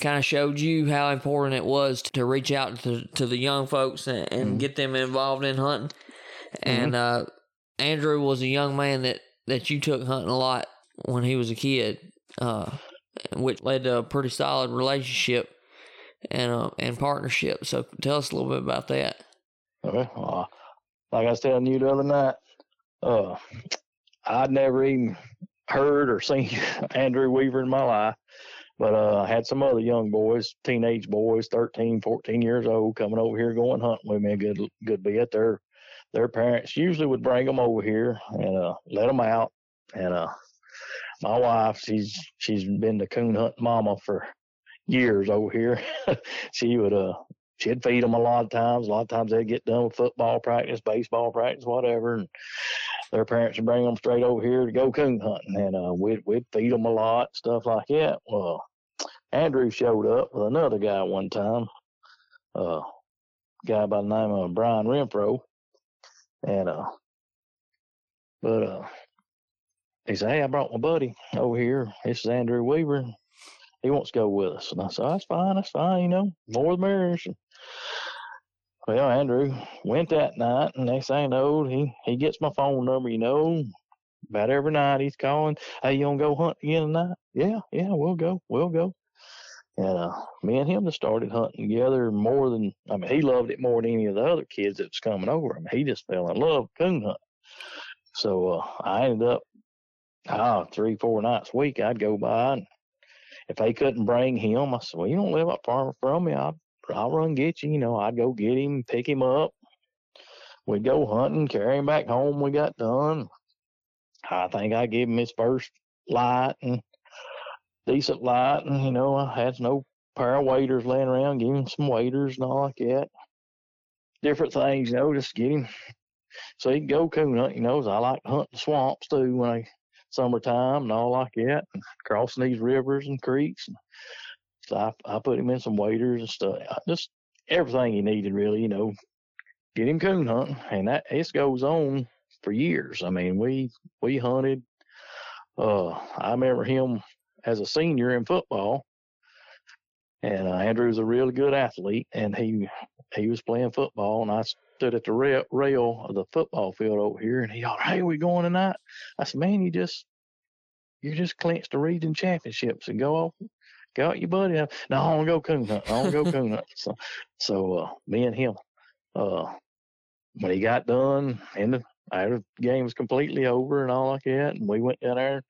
kind of showed you how important it was to reach out to to the young folks and, and mm-hmm. get them involved in hunting. And mm-hmm. uh, Andrew was a young man that that you took hunting a lot when he was a kid, uh, which led to a pretty solid relationship and uh, and partnership. So tell us a little bit about that. Okay. Uh, like I was telling you the other night, uh, I'd never even heard or seen Andrew Weaver in my life. But uh, I had some other young boys, teenage boys, 13, 14 years old, coming over here going hunting with me a good good bit. Their their parents usually would bring them over here and uh, let them out. And uh, my wife, she's she's been the coon hunt mama for years over here. she would uh she'd feed them a lot of times. A lot of times they'd get done with football practice, baseball practice, whatever, and their parents would bring them straight over here to go coon hunting, and uh, we'd we'd feed them a lot, stuff like that. Well, Andrew showed up with another guy one time, uh, guy by the name of Brian Renfro, and uh, but uh, he said, "Hey, I brought my buddy over here. This is Andrew Weaver. He wants to go with us." And I said, "That's fine. That's fine. You know, more the merrier." Well, Andrew went that night, and next thing I know, he he gets my phone number. You know, about every night he's calling. Hey, you gonna go hunt again tonight? Yeah, yeah, we'll go. We'll go. And uh, me and him just started hunting together more than I mean, he loved it more than any of the other kids that was coming over. I mean, he just fell in love with coon hunting. So uh, I ended up ah three, four nights a week. I'd go by, and if they couldn't bring him, I said, "Well, you don't live up far from me. I'll I'll run get you. You know, I'd go get him, pick him up. We'd go hunting, carry him back home. We got done. I think I gave him his first light and decent light, and you know, I had no pair of waders laying around. Give him some waders and all like that. Different things, you know, just get him so he can go coon hunt. You know, I like to hunt the swamps too when I summertime and all like that, and crossing these rivers and creeks. And so I, I put him in some waders and stuff. Just everything he needed, really. You know, get him coon hunting, and that this goes on for years. I mean, we we hunted. Uh, I remember him as a senior in football, and uh, Andrew's a really good athlete, and he he was playing football, and I stood at the rail, rail of the football field over here, and he all, hey, we going tonight? I said, man, you just you just clinched the region championships and go off go out your buddy. No, I to go coon hunt. I to go coon hunt. So, so uh, me and him, uh, when he got done and the, our game was completely over and all like that, and we went down there.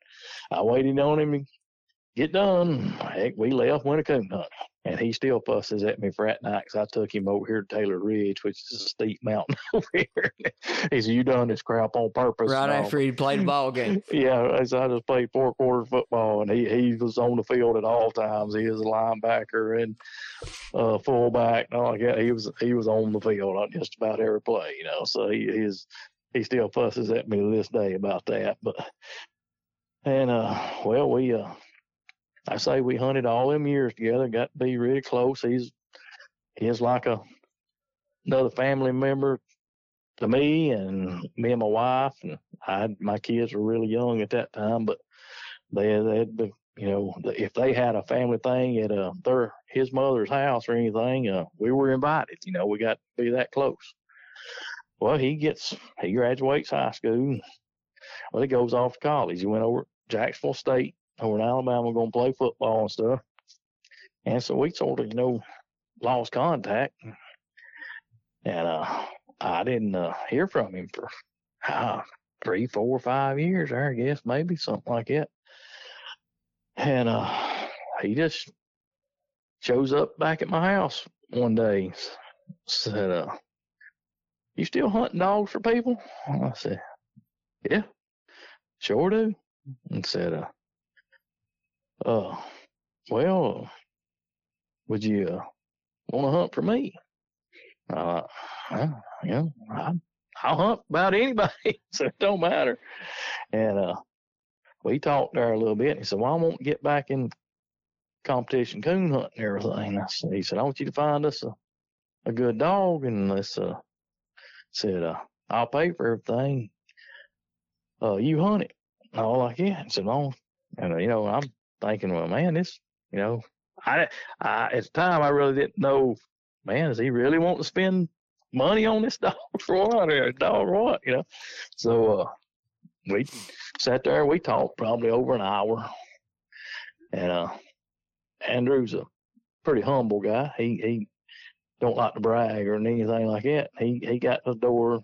I waited on him get done. Heck, we left, went a coon hunt. And he still fusses at me for that night because I took him over here to Taylor Ridge, which is a steep mountain over here. he said, You done this crap on purpose. Right after he played a ball game. yeah, I said, I just played four quarters football, and he, he was on the field at all times. He was a linebacker and uh, fullback and all like that. He was he was on the field on just about every play, you know. So he is he still fusses at me to this day about that. But and uh, well, we uh, I say we hunted all them years together, got to be really close. He's he's like a another family member to me and me and my wife and I my kids were really young at that time, but they they had been, you know if they had a family thing at uh, their his mother's house or anything, uh, we were invited. You know, we got to be that close. Well, he gets he graduates high school. Well, he goes off to college. He went over Jacksonville State over in Alabama going to play football and stuff. And so we sort of, you know, lost contact. And uh, I didn't uh, hear from him for uh, three, four, five years I guess, maybe something like that. And uh, he just shows up back at my house one day. Said, uh, "You still hunting dogs for people?" I said, "Yeah, sure do." And said, uh, uh, well, would you uh, want to hunt for me? Uh, well, yeah, I, I'll hunt about anybody, so it don't matter. And uh, we talked there a little bit. And he said, "Well, I won't get back in competition coon hunting and everything." I said, "He said I want you to find us a, a good dog, and let's uh, said uh, I'll pay for everything. Uh, you hunt it." And all like. And said, "Well, and uh, you know, I'm thinking, well, man, this, you know, I, I at the time I really didn't know, man, does he really want to spend money on this dog for what or dog or what, you know? So uh, we sat there, we talked probably over an hour, and uh, Andrew's a pretty humble guy. He he don't like to brag or anything like that. He he got the door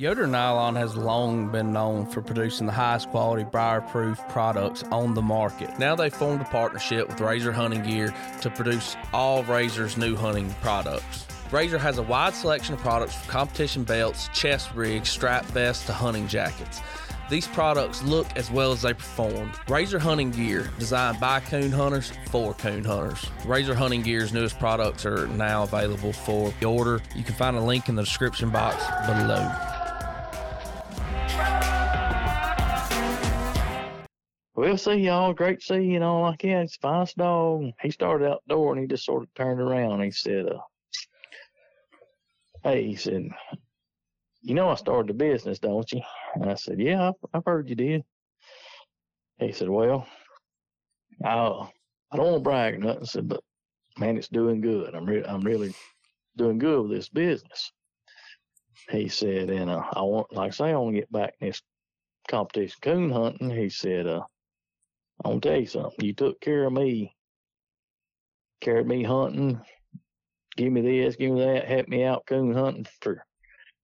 Yoder Nylon has long been known for producing the highest quality briar-proof products on the market. Now they've formed a partnership with Razor Hunting Gear to produce all Razor's new hunting products. Razor has a wide selection of products from competition belts, chest rigs, strap vests to hunting jackets. These products look as well as they perform. Razor Hunting Gear, designed by coon hunters for coon hunters. Razor Hunting Gear's newest products are now available for order. You can find a link in the description box below. We'll see y'all. Great to see you all like that. It's finest dog. He started outdoor and he just sort of turned around. He said, uh, Hey, he said, You know, I started the business, don't you? And I said, Yeah, I've, I've heard you did. He said, Well, I, I don't want to brag or nothing. Said, But man, it's doing good. I'm, re- I'm really doing good with this business. He said, And uh, I want, like I say, I want to get back in this competition coon hunting. He said, uh, I want to tell you something. You took care of me, carried me hunting, give me this, give me that, helped me out coon hunting for,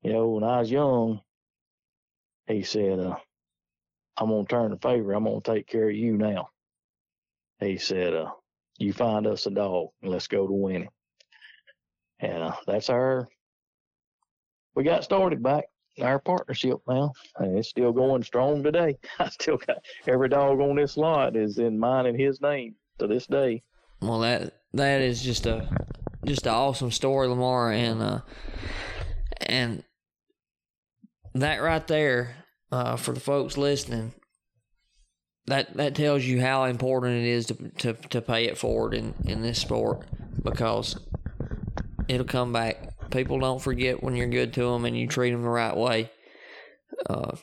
you know, when I was young. He said, uh, I'm to turn the favor. I'm to take care of you now. He said, uh, you find us a dog and let's go to winning. And uh, that's our, we got started back our partnership now, and it's still going strong today. I still got every dog on this lot is in mine and his name to this day. Well, that that is just a just an awesome story, Lamar, and uh, and that right there uh, for the folks listening. That that tells you how important it is to to, to pay it forward in, in this sport because it'll come back people don't forget when you're good to them and you treat them the right way. Uh,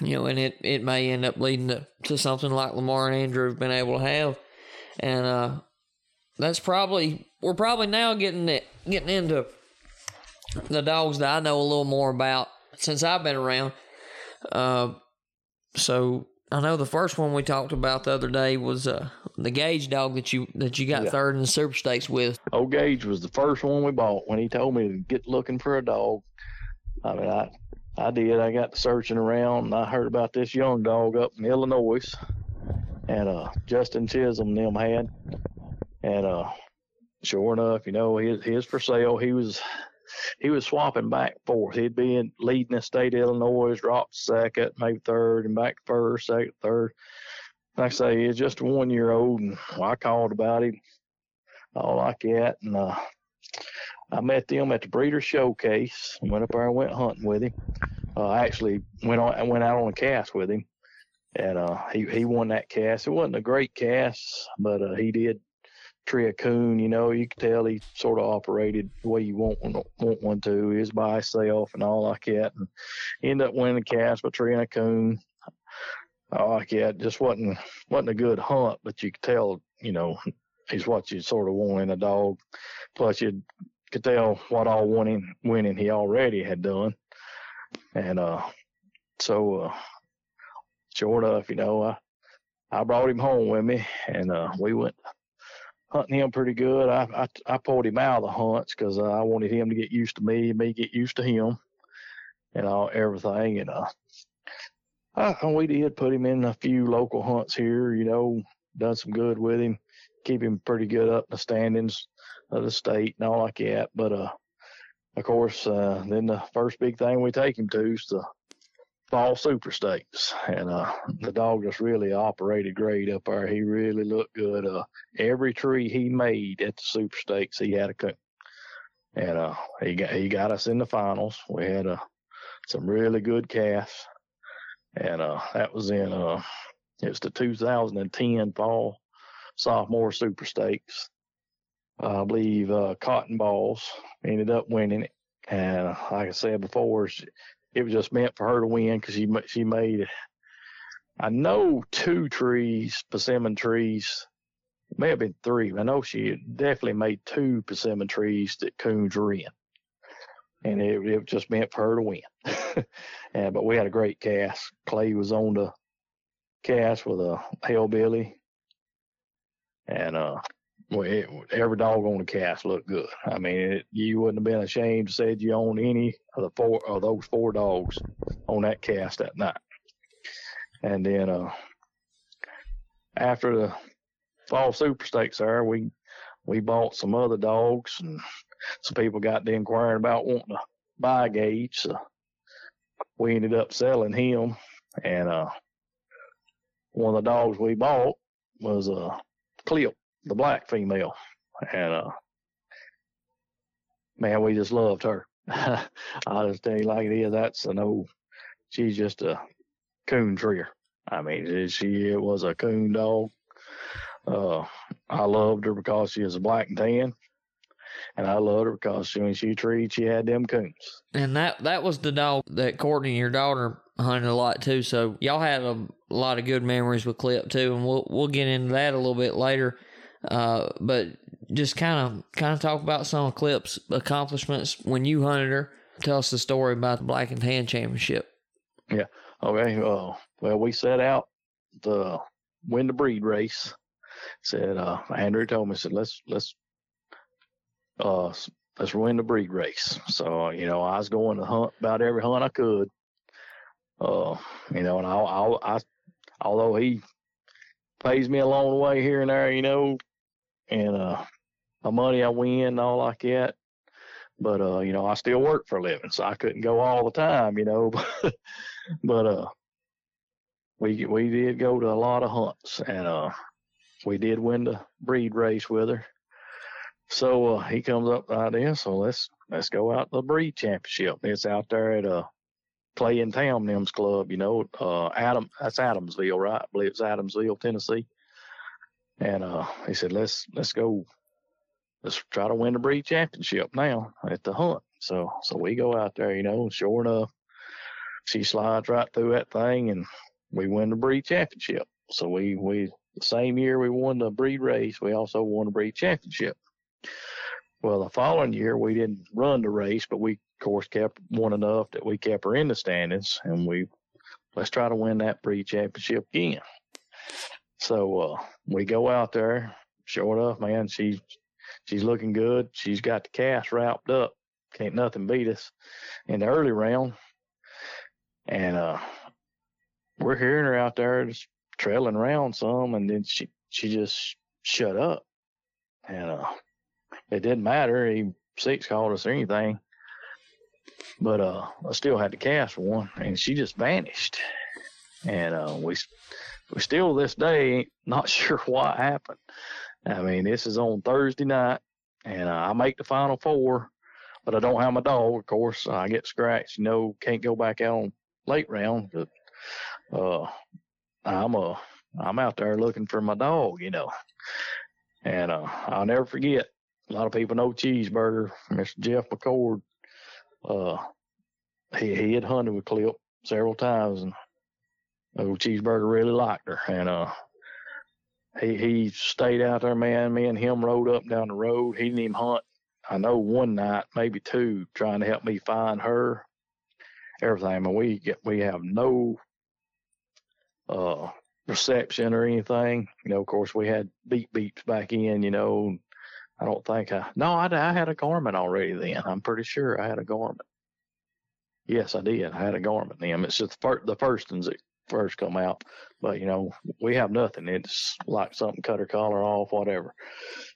you know, and it, it may end up leading to, to something like Lamar and Andrew have been able to have. And uh, that's probably, we're probably now getting it, getting into the dogs that I know a little more about since I've been around. Uh, so I know the first one we talked about the other day was uh, the Gage dog that you that you got yeah. third in the Super Stakes with. Old Gage was the first one we bought when he told me to get looking for a dog. I mean, I I did. I got searching around and I heard about this young dog up in Illinois, and uh, Justin Chisholm them had, and uh, sure enough, you know, his his for sale. He was he was swapping back forth. He'd be in leading the state of Illinois, dropped second, maybe third, and back first, second, third. Like I say, he's just one year old, and I called about him, all like that, and uh, I met them at the Breeder Showcase. Went up there and went hunting with him. Uh, I actually went on, I went out on a cast with him, and uh, he he won that cast. It wasn't a great cast, but uh, he did tree a coon, you know, you could tell he sort of operated the way you want one, want one to. He was by himself and all like that. And end up winning the cast by treeing a coon. All like that. Just wasn't wasn't a good hunt, but you could tell, you know, he's what you sort of want in a dog. Plus you could tell what all winning winning he already had done. And uh so uh sure enough, you know, I I brought him home with me and uh we went hunting him pretty good. I I, I pulled him out of the hunts because uh, I wanted him to get used to me, me get used to him, and all everything. And uh, I, we did put him in a few local hunts here. You know, done some good with him, keep him pretty good up in the standings of the state and all like that. But uh, of course, uh, then the first big thing we take him to is the fall super stakes and uh the dog just really operated great up there. He really looked good. Uh every tree he made at the super stakes he had a cut and uh he got he got us in the finals. We had uh some really good casts and uh that was in uh it was the 2010 fall sophomore super stakes uh, i believe uh cotton balls ended up winning it. And uh, like i said before it was just meant for her to win because she she made I know two trees, persimmon trees. May have been three. I know she definitely made two persimmon trees that coons were in, and it, it just meant for her to win. and but we had a great cast. Clay was on the cast with a hellbilly, and uh, well, it, every dog on the cast looked good. I mean, it, you wouldn't have been ashamed to say you owned any of the four of those four dogs on that cast that night. And then uh, after the fall super stakes there, we we bought some other dogs, and some people got to inquiring about wanting to buy Gage. So we ended up selling him, and uh, one of the dogs we bought was a uh, Clip, the black female, and uh, man, we just loved her. I'll just tell you like it is. That's an old. She's just a coon treer. I mean, she it was a coon dog. Uh, I loved her because she was black and tan, and I loved her because she, when she treed, she had them coons. And that that was the dog that Courtney, your daughter, hunted a lot too. So y'all had a lot of good memories with Clip too, and we'll we'll get into that a little bit later. Uh, but just kind of kind of talk about some of Clip's accomplishments when you hunted her. Tell us the story about the Black and Tan Championship. Yeah. Okay. Uh, well, we set out to win the breed race. Said uh, Andrew told me said let's let's uh let's win the breed race. So you know I was going to hunt about every hunt I could. Uh, you know, and I, I, I although he pays me along the way here and there, you know, and uh, my money I win and all like that. But uh, you know, I still work for a living, so I couldn't go all the time, you know. but uh, we we did go to a lot of hunts, and uh, we did win the breed race with her. So uh, he comes up with the idea, so let's let's go out to the breed championship. It's out there at a uh, Clay and Town Nims Club, you know, uh, Adam, that's Adamsville, right? I believe it's Adamsville, Tennessee. And, uh, he said, let's, let's go, let's try to win the breed championship now at the hunt. So, so we go out there, you know, sure enough, she slides right through that thing and we win the breed championship. So we, we, the same year we won the breed race, we also won the breed championship. Well, the following year we didn't run the race, but we of course, kept one enough that we kept her in the standings, and we let's try to win that breed championship again. So uh, we go out there. Sure enough, man, she's she's looking good. She's got the cast wrapped up. Can't nothing beat us in the early round. And uh, we're hearing her out there just trailing around some, and then she she just shut up. And uh, it didn't matter. He six called us or anything. But uh, I still had to cast one, and she just vanished. And uh, we we still this day not sure what happened. I mean, this is on Thursday night, and uh, I make the final four, but I don't have my dog. Of course, I get scratched. You know, can't go back out on late round. But uh, I'm a I'm out there looking for my dog. You know, and uh, I'll never forget. A lot of people know Cheeseburger, Mr. Jeff McCord uh, he he had hunted with Clip several times, and old Cheeseburger really liked her, and uh, he he stayed out there, man. Me and him rode up down the road. He didn't even hunt. I know one night, maybe two, trying to help me find her. Everything, but we get we have no uh reception or anything. You know, of course, we had beep beeps back in. You know, I don't think I. No, I, I had a Garmin already then. I'm pretty sure I had a Garmin. Yes, I did. I had a Garmin then. It's just the first, the first ones that first come out. But you know, we have nothing. It's like something cut her collar off, whatever.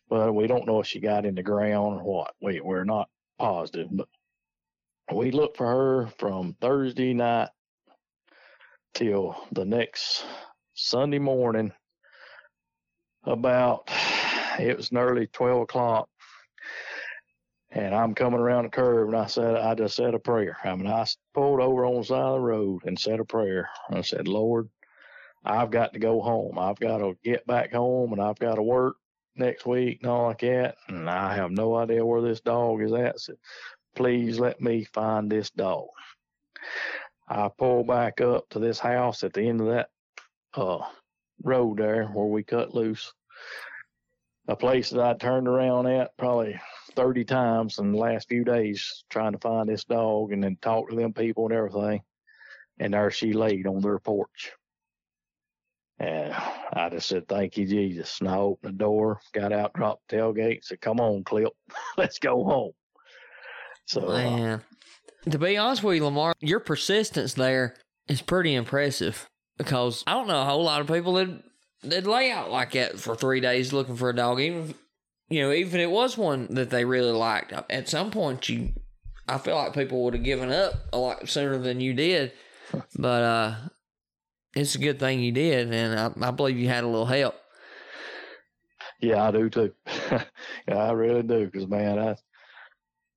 But we don't know if she got in the ground or what. We we're not positive, but we looked for her from Thursday night till the next Sunday morning about it was nearly 12 o'clock. And I'm coming around the curve, and I said, I just said a prayer. I mean, I pulled over on the side of the road and said a prayer. I said, Lord, I've got to go home. I've got to get back home, and I've got to work next week and all like that. And I have no idea where this dog is at. So please let me find this dog. I pulled back up to this house at the end of that uh, road there where we cut loose a place that I turned around at probably 30 times in the last few days trying to find this dog and then talk to them people and everything. And there she laid on their porch. And I just said, Thank you, Jesus. And I opened the door, got out, dropped the tailgate, said, Come on, Clip, let's go home. So, uh, Man, to be honest with you, Lamar, your persistence there is pretty impressive because I don't know a whole lot of people that that lay out like that for three days looking for a dog. Even you know, even if it was one that they really liked, at some point you, I feel like people would have given up a lot sooner than you did. But uh, it's a good thing you did, and I, I believe you had a little help. yeah, I do too. yeah, I really do. Because, man, I,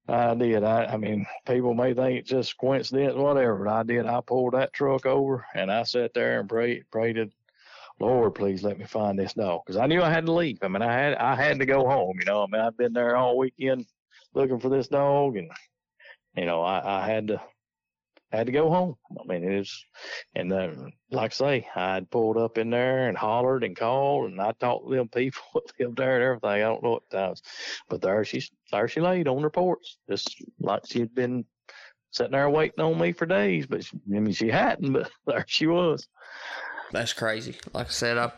I did. I, I mean, people may think it's just coincidence, whatever. But I did. I pulled that truck over and I sat there and prayed, prayed Lord, please let me find this dog because I knew I had to leave. I mean, I had I had to go home. You know, I mean, I've been there all weekend looking for this dog, and you know, I, I had to had to go home. I mean, it was, and then, like I say, I had pulled up in there and hollered and called, and I talked to them people that lived there and everything. I don't know what times, but there she there she laid on her porch, just like she'd been sitting there waiting on me for days. But she, I mean, she hadn't, but there she was. That's crazy. Like I said, I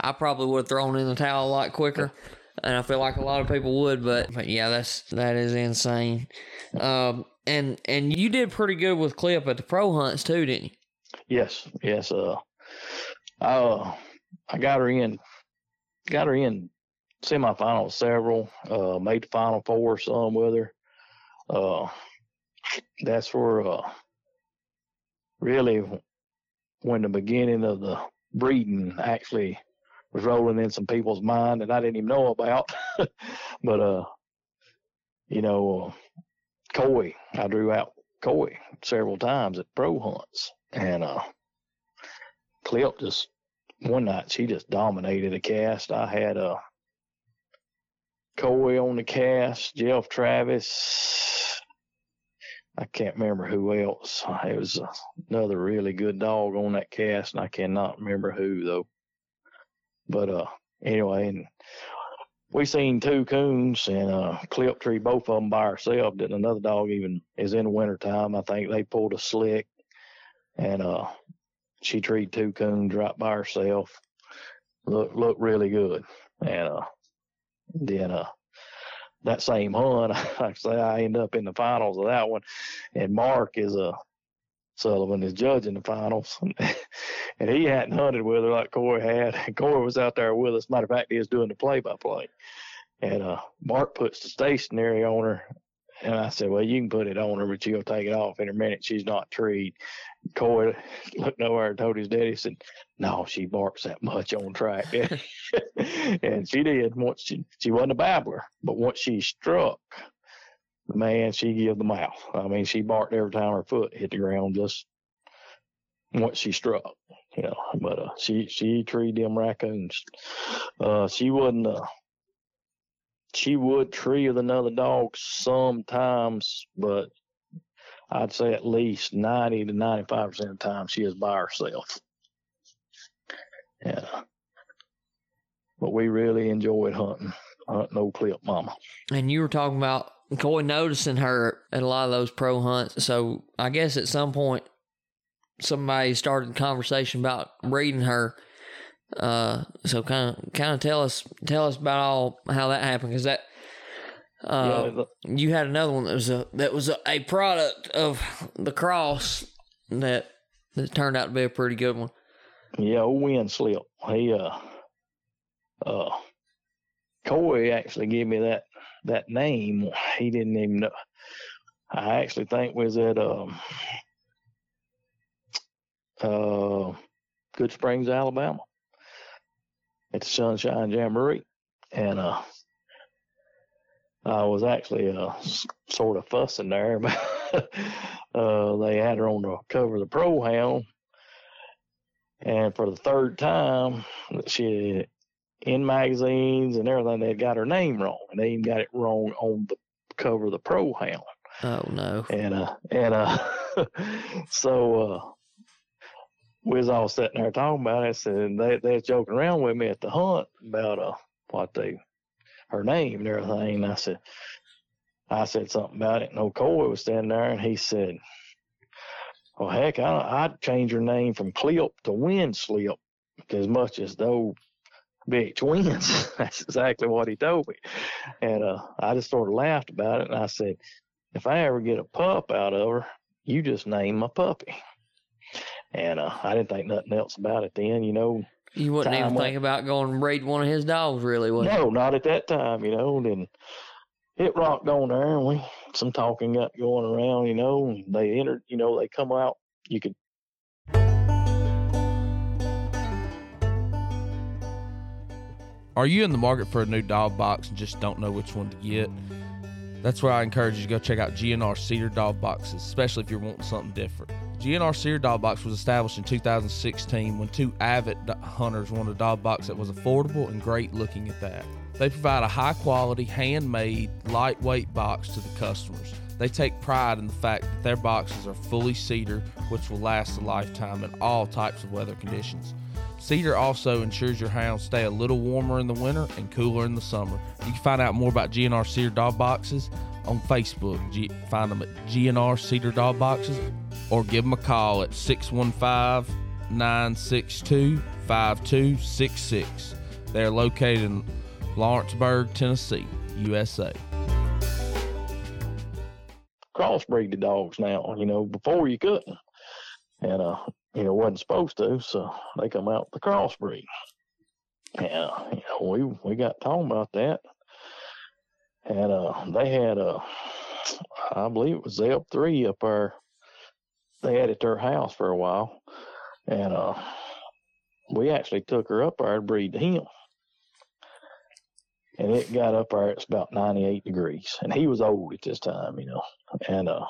I probably would have thrown in the towel a lot quicker, and I feel like a lot of people would. But but yeah, that's that is insane. Um, and and you did pretty good with Clip at the pro hunts too, didn't you? Yes, yes. Uh, I uh, I got her in, got her in semifinals several. Uh, made the final four some with her. Uh, that's where uh, really when the beginning of the breeding actually was rolling in some people's mind that I didn't even know about. but uh, you know, uh, Coy, I drew out Coy several times at pro hunts, and uh, Clip just one night she just dominated a cast. I had a uh, Coy on the cast, Jeff Travis, I can't remember who else. It was another really good dog on that cast, and I cannot remember who though. But uh, anyway, and we seen two coons and a clip tree, both of them by ourselves. Then another dog even is in the wintertime. I think they pulled a slick, and uh, she treed two coons right by herself. Look, look really good, and uh, then uh, that same hunt, I say, I end up in the finals of that one, and Mark is a Sullivan is judging the finals, and he hadn't hunted with her like Corey had. And Corey was out there with us. Matter of fact, he was doing the play-by-play, and uh, Mark puts the stationary on her, and I said, "Well, you can put it on her, but you'll take it off in a minute. She's not treed." Corey looked over and told his daddy, said, "No, she barks that much on track." and she did. Once she she wasn't a babbler, but once she struck, man, she gave the mouth. I mean, she barked every time her foot hit the ground. Just once she struck, you know. But uh, she she treed them raccoons. Uh, she wasn't. Uh, she would tree with another dog sometimes, but I'd say at least 90 to 95% of the time she is by herself. Yeah. But we really enjoyed hunting, hunting old Clip Mama. And you were talking about Coy noticing her at a lot of those pro hunts. So I guess at some point somebody started a conversation about breeding her. Uh, so kind of kind of tell us tell us about all how that happened because that uh, yeah, you had another one that was a that was a, a, product of the cross that that turned out to be a pretty good one. Yeah, old wind slip. He uh uh Coy actually gave me that that name. He didn't even know. I actually think was at um uh Good Springs, Alabama, at the Sunshine Jamboree, and uh I was actually uh, sort of fussing there. uh, they had her on the cover of the Pro Hound, and for the third time, she in magazines and everything, they got her name wrong, and they even got it wrong on the cover of the Pro Hound. Oh no! And uh, and uh, so uh, we was all sitting there talking about it, and they they was joking around with me at the hunt about uh what they her name and everything. And I said, I said something about it. And old Coy was standing there and he said, well, heck, I, I'd change her name from Clip to Wind Slip. as much as though big twins. That's exactly what he told me. And uh, I just sort of laughed about it. And I said, if I ever get a pup out of her, you just name my puppy. And uh, I didn't think nothing else about it then, you know. You wouldn't even Time think about going and breed one of his dogs, really, would you? No, not at that time, you know. And then it rocked on there, and we some talking up going around, you know. And they entered, you know, they come out. You could Are you in the market for a new dog box and just don't know which one to get? That's where I encourage you to go check out GNR Cedar Dog Boxes, especially if you're wanting something different. GNR Cedar Dog Box was established in 2016 when two avid hunters wanted a dog box that was affordable and great looking at that. They provide a high quality, handmade, lightweight box to the customers. They take pride in the fact that their boxes are fully cedar, which will last a lifetime in all types of weather conditions. Cedar also ensures your hounds stay a little warmer in the winter and cooler in the summer. You can find out more about GNR Cedar Dog Boxes on Facebook. G- find them at GNR Cedar Dog Boxes or give them a call at 615 962 5266. They are located in Lawrenceburg, Tennessee, USA. crossbreed the dogs now. You know, before you couldn't, and uh, you know, wasn't supposed to. So they come out the crossbreed. Yeah, uh, you know, we we got talking about that, and uh, they had a, I believe it was Zeb three up there. They had at their house for a while, and uh, we actually took her up there to breed him. And it got up there, it's about 98 degrees. And he was old at this time, you know. And uh,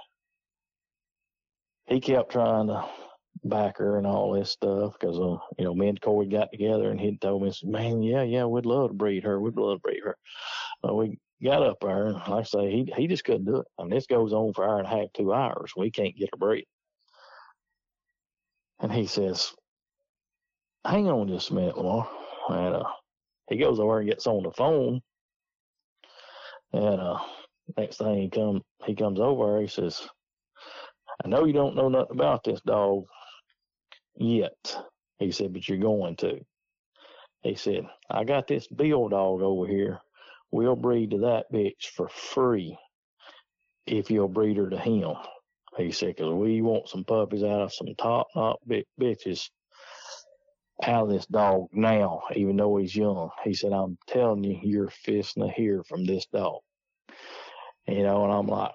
he kept trying to back her and all this stuff because, uh, you know, me and Corey got together and he told me, man, yeah, yeah, we'd love to breed her. We'd love to breed her. Well, we got up there and like I say, he, he just couldn't do it. I mean, this goes on for hour and a half, two hours. We can't get her breed. And he says, hang on just a minute, Lamar. And uh, he goes over and gets on the phone. And uh, next thing he come he comes over, he says, I know you don't know nothing about this dog yet. He said, but you're going to. He said, I got this Bill dog over here. We'll breed to that bitch for free if you'll breed her to him. He said, because we want some puppies out of some top notch big bitches out of this dog now, even though he's young. He said, I'm telling you, you're fisting to hear from this dog. You know, and I'm like,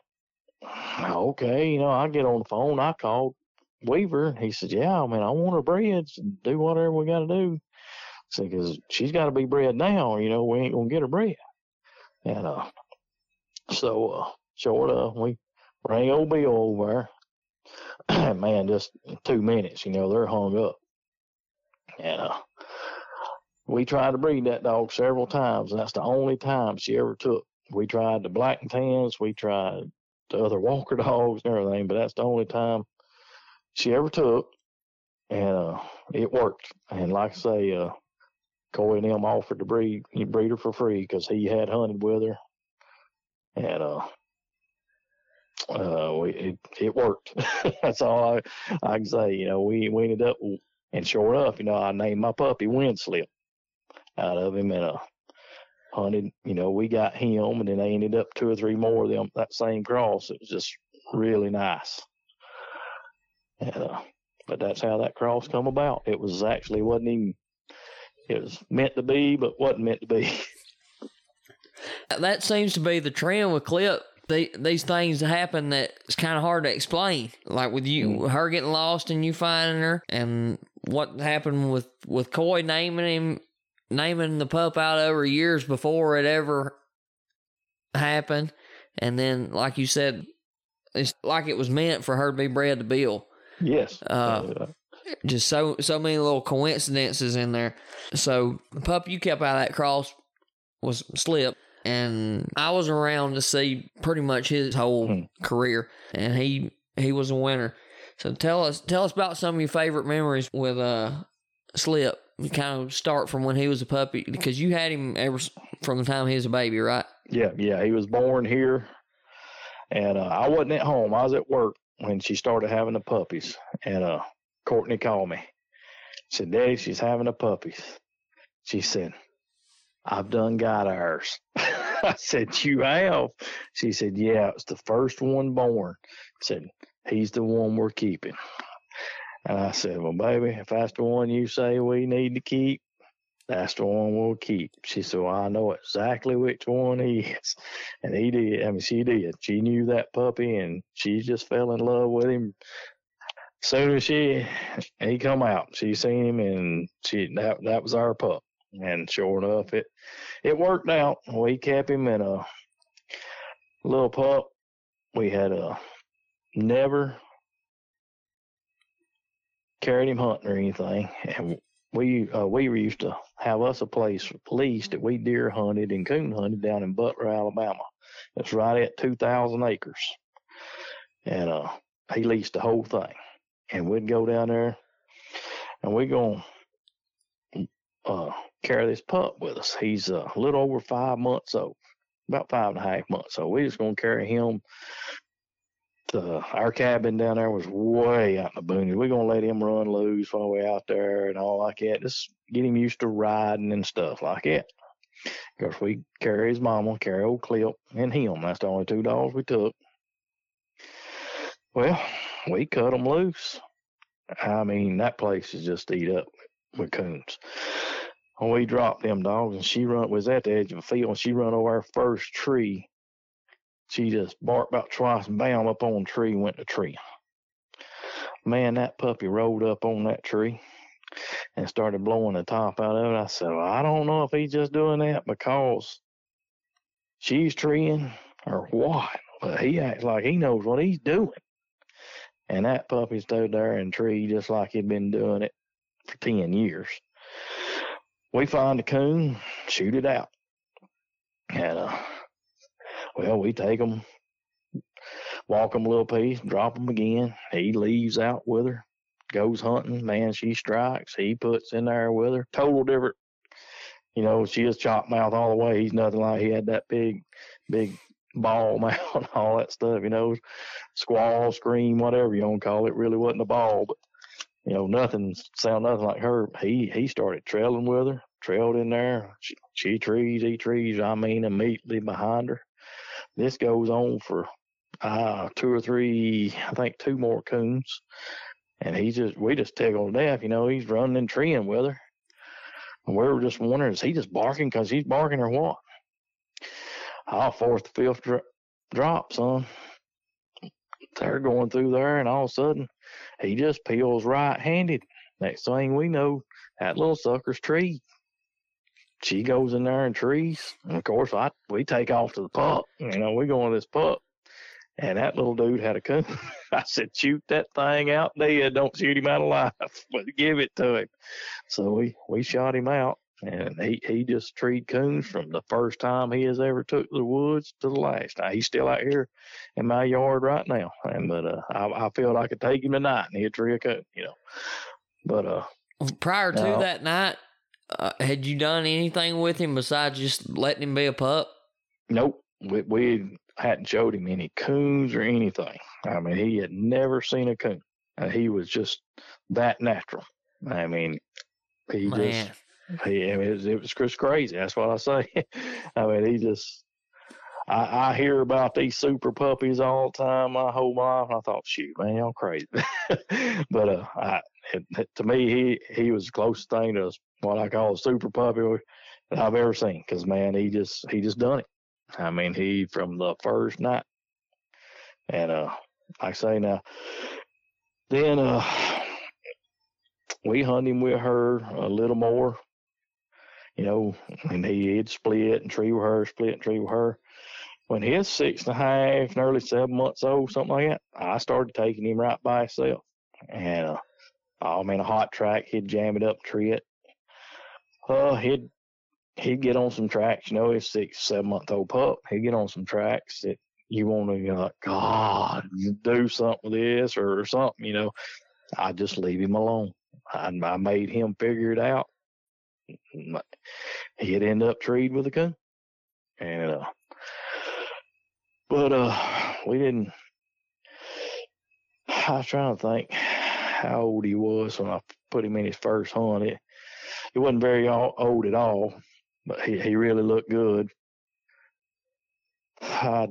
okay, you know, I get on the phone. I called Weaver. He said, yeah, I mean, I want her bred. Do whatever we got to do. So, because she's got to be bred now, you know, we ain't going to get her bred. And, uh, so, uh, short of, we rang old Bill over there. Man, just two minutes, you know, they're hung up. And, uh, we tried to breed that dog several times, and that's the only time she ever took. We tried the black and tans, we tried the other Walker dogs and everything, but that's the only time she ever took, and uh, it worked. And like I say, uh, Corey and him offered to breed breed her for free because he had hunted with her, and uh, uh, it it worked. that's all I I can say. You know, we we ended up, and sure enough, you know, I named my puppy Windslip out of him, and uh, hunted. You know, we got him, and then they ended up two or three more of them that same cross. It was just really nice. And, uh, but that's how that cross come about. It was actually wasn't even. It was meant to be, but wasn't meant to be. That seems to be the trend with Clip. The, these things happen that it's kind of hard to explain. Like with you, her getting lost and you finding her, and what happened with with Coy naming him, naming the pup out over years before it ever happened, and then like you said, it's like it was meant for her to be bred to Bill. yes. Uh, just so so many little coincidences in there. So the pup you kept out of that cross was Slip, and I was around to see pretty much his whole Hmm. career, and he he was a winner. So tell us tell us about some of your favorite memories with uh Slip. You kind of start from when he was a puppy because you had him ever from the time he was a baby, right? Yeah, yeah. He was born here, and uh, I wasn't at home. I was at work when she started having the puppies, and uh, Courtney called me. She said, Daddy, she's having a puppies. She said, I've done got ours. I said, You have? She said, Yeah, it's the first one born. said, He's the one we're keeping. And I said, Well, baby, if that's the one you say we need to keep, that's the one we'll keep. She said, Well, I know exactly which one he is. And he did. I mean, she did. She knew that puppy and she just fell in love with him. Soon as she he come out, she seen him and she that that was our pup. And sure enough, it it worked out. We kept him in a little pup. We had a never carried him hunting or anything, and we uh, we used to have us a place leased that we deer hunted and coon hunted down in Butler, Alabama. It's right at two thousand acres, and uh, he leased the whole thing, and we'd go down there, and we go uh, carry this pup with us. He's a little over five months old, about five and a half months. So we just gonna carry him the our cabin down there was way out in the boonies. We're gonna let him run loose while we're out there and all like that. Just get him used to riding and stuff like that. Of course, we carry his mama, carry old Clip, and him. That's the only two dogs we took. Well, we cut them loose. I mean, that place is just eat up with coons. We dropped them dogs, and she run was at the edge of a field, and she run over our first tree she just barked about twice and bam up on the tree went the tree. Man, that puppy rolled up on that tree and started blowing the top out of it. I said, well, I don't know if he's just doing that because she's treeing or what, but he acts like he knows what he's doing. And that puppy stood there and tree just like he'd been doing it for 10 years. We find a coon, shoot it out. And uh, well, we take them, walk them a little piece, drop them again. He leaves out with her, goes hunting. Man, she strikes. He puts in there with her. Total different. You know, she is chop mouth all the way. He's nothing like he had that big, big ball mouth, all that stuff. You know, squall, scream, whatever you want to call it. Really wasn't a ball, but you know, nothing sound nothing like her. He he started trailing with her, trailed in there. She, she trees, he trees. I mean, immediately behind her. This goes on for uh, two or three, I think two more coons. And he just, we just tickled to death. You know, he's running and treeing with her. And we were just wondering, is he just barking because he's barking or what? I'll fourth, fifth dro- drop, son. They're going through there, and all of a sudden, he just peels right handed. Next thing we know, that little sucker's tree she goes in there and trees. And of course, I we take off to the pup. You know, we go on this pup. And that little dude had a coon. I said, shoot that thing out dead. Don't shoot him out alive, but give it to him. So we, we shot him out. And he, he just treed coons from the first time he has ever took the woods to the last. Now, he's still out here in my yard right now. And but uh, I, I feel I could take him tonight and he'd tree a coon, you know. But uh, prior to that night, uh, had you done anything with him besides just letting him be a pup? Nope. We, we hadn't showed him any coons or anything. I mean, he had never seen a coon. Uh, he was just that natural. I mean, he Man. just he, I mean, it was, it was just crazy. That's what I say. I mean, he just. I, I hear about these super puppies all the time my whole life. And I thought, shoot, man, y'all crazy. but uh, I, it, to me, he he was the closest thing to what I call a super puppy that I've ever seen. Because man, he just he just done it. I mean, he from the first night, and uh, like I say now, then uh, we hunt him with her a little more. You know, and he'd split and tree with her, split and tree with her. When he's six and a half, nearly seven months old, something like that, I started taking him right by himself. And uh, I mean, a hot track, he'd jam it up, tree it. Uh, he'd he'd get on some tracks. You know, he's six, seven month old pup. He'd get on some tracks that you want to like, God, do something with this or, or something. You know, I just leave him alone. I, I made him figure it out. He'd end up treed with a gun, and uh, but uh, we didn't. I was trying to think how old he was when I put him in his first hunt. It, he wasn't very old at all, but he, he really looked good. I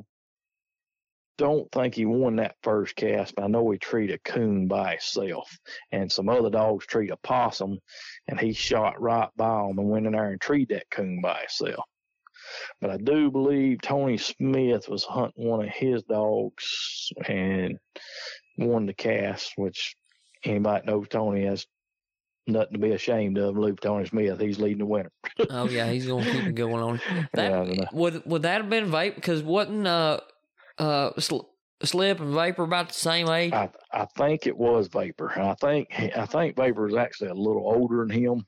don't think he won that first cast, but I know he treated a coon by himself. And some other dogs treat a possum, and he shot right by him and went in there and treated that coon by himself. But I do believe Tony Smith was hunting one of his dogs and won the cast, which anybody knows Tony has nothing to be ashamed of. Luke Tony Smith, he's leading the winner. oh yeah, he's gonna keep it going on. That yeah, would would that have been vape? Because wasn't uh uh slip and vapor about the same age? I I think it was vapor, I think I think vapor is actually a little older than him.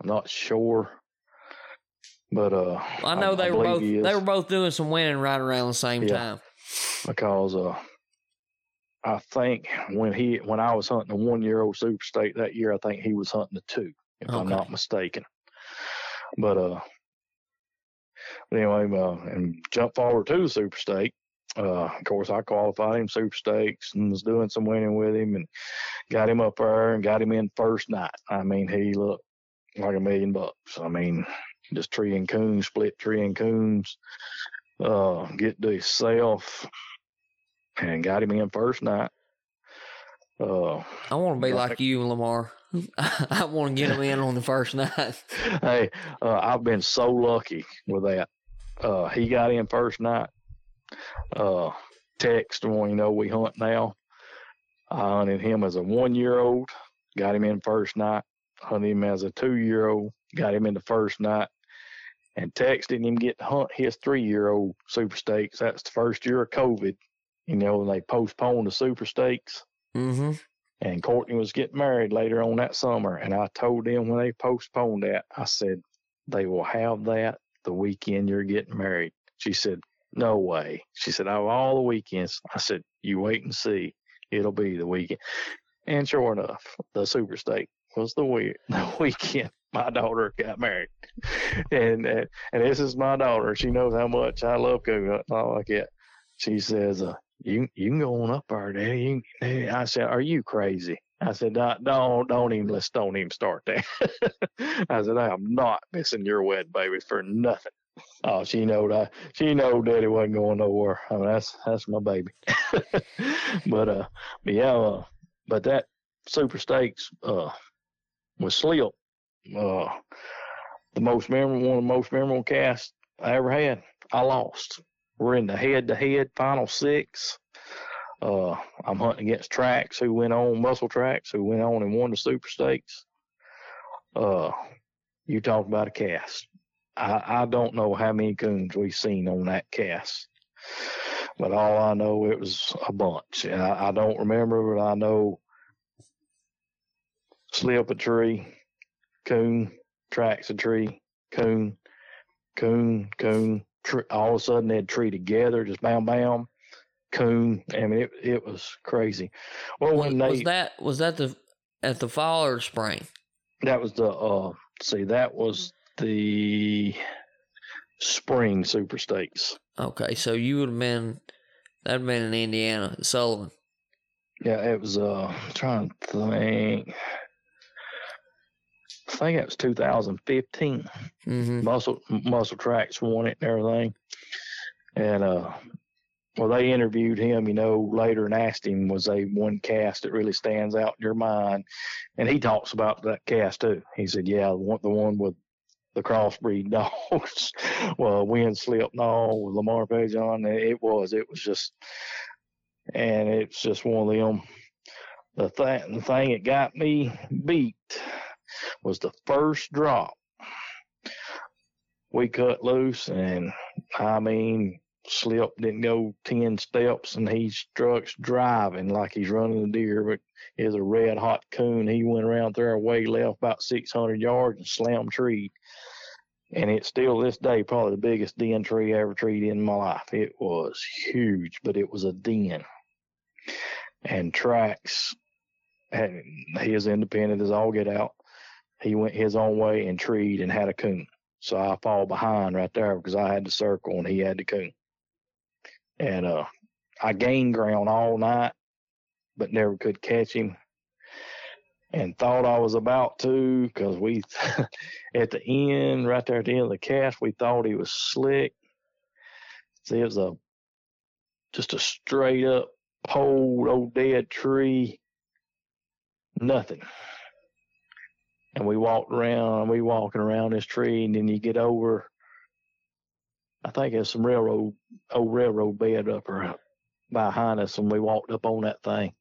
I'm not sure. But uh, I know I, they I were both they were both doing some winning right around the same yeah, time. Because uh, I think when he when I was hunting the one year old super state that year, I think he was hunting the two, if okay. I'm not mistaken. But uh, anyway, uh, and jump forward to the super state. Uh, of course, I qualified him super stakes and was doing some winning with him and got him up there and got him in first night. I mean, he looked like a million bucks. I mean, just tree and coons, split tree and coons, uh, get to himself and got him in first night. Uh, I want to be like you, Lamar. I want to get him in on the first night. hey, uh, I've been so lucky with that. Uh, he got in first night. Uh, text when you know we hunt now. I hunted him as a one year old, got him in first night. Hunted him as a two year old, got him in the first night and texted him get to hunt his three year old super stakes. That's the first year of COVID. You know, they postponed the super stakes. Mm-hmm. And Courtney was getting married later on that summer. And I told them when they postponed that, I said, they will have that the weekend you're getting married. She said, no way. She said, of all the weekends, I said, you wait and see. It'll be the weekend. And sure enough, the super stake was the, week, the weekend my daughter got married, and and, and this is my daughter. She knows how much I love cooking. All like that. She says, uh, "You you can go on up there, Daddy." You, I said, "Are you crazy?" I said, "Don't don't, don't even let's don't even start that." I said, "I am not missing your wedding, baby, for nothing." Oh, she knowed I she knowed Daddy wasn't going nowhere. I mean, that's that's my baby. but uh, but yeah, uh, but that super stakes uh was Slip uh, the most memorable, one of the most memorable casts I ever had. I lost. We're in the head-to-head final six. Uh, I'm hunting against Tracks, who went on Muscle Tracks, who went on and won the Super Stakes. Uh, you talk about a cast. I, I don't know how many coons we've seen on that cast, but all I know it was a bunch. And I, I don't remember, but I know slip a tree, coon, tracks a tree, coon, coon, coon. Tree, all of a sudden they'd tree together, just bam, bam, coon. I mean, it it was crazy. Well, when was, they was that was that the at the fall or spring? That was the uh. See, that was the spring super stakes. Okay, so you would have been that'd have been in Indiana, Sullivan. Yeah, it was. Uh, I'm trying to think. I think it was 2015. Mm-hmm. Muscle Muscle Tracks won it and everything. And uh, well, they interviewed him, you know, later and asked him, was a one cast that really stands out in your mind? And he talks about that cast too. He said, yeah, the one, the one with the crossbreed dogs, well, wind slip with Lamar Pajon. It was, it was just, and it's just one of them. The thing, the thing that got me beat was the first drop. We cut loose, and I mean, Slip didn't go 10 steps, and he struck driving like he's running a deer, but is a red hot coon. He went around there way left about 600 yards and slammed tree. And it's still this day probably the biggest den tree I ever treed in my life. It was huge, but it was a den. And tracks, and he is independent as all get out he went his own way and treed and had a coon. So I fall behind right there because I had the circle and he had the coon. And uh, I gained ground all night, but never could catch him. And thought I was about to because we at the end, right there at the end of the cast, we thought he was slick. See, it was a just a straight up pole, old dead tree, nothing. And we walked around, and we walking around this tree, and then you get over. I think there's some railroad, old railroad bed up or behind us, and we walked up on that thing,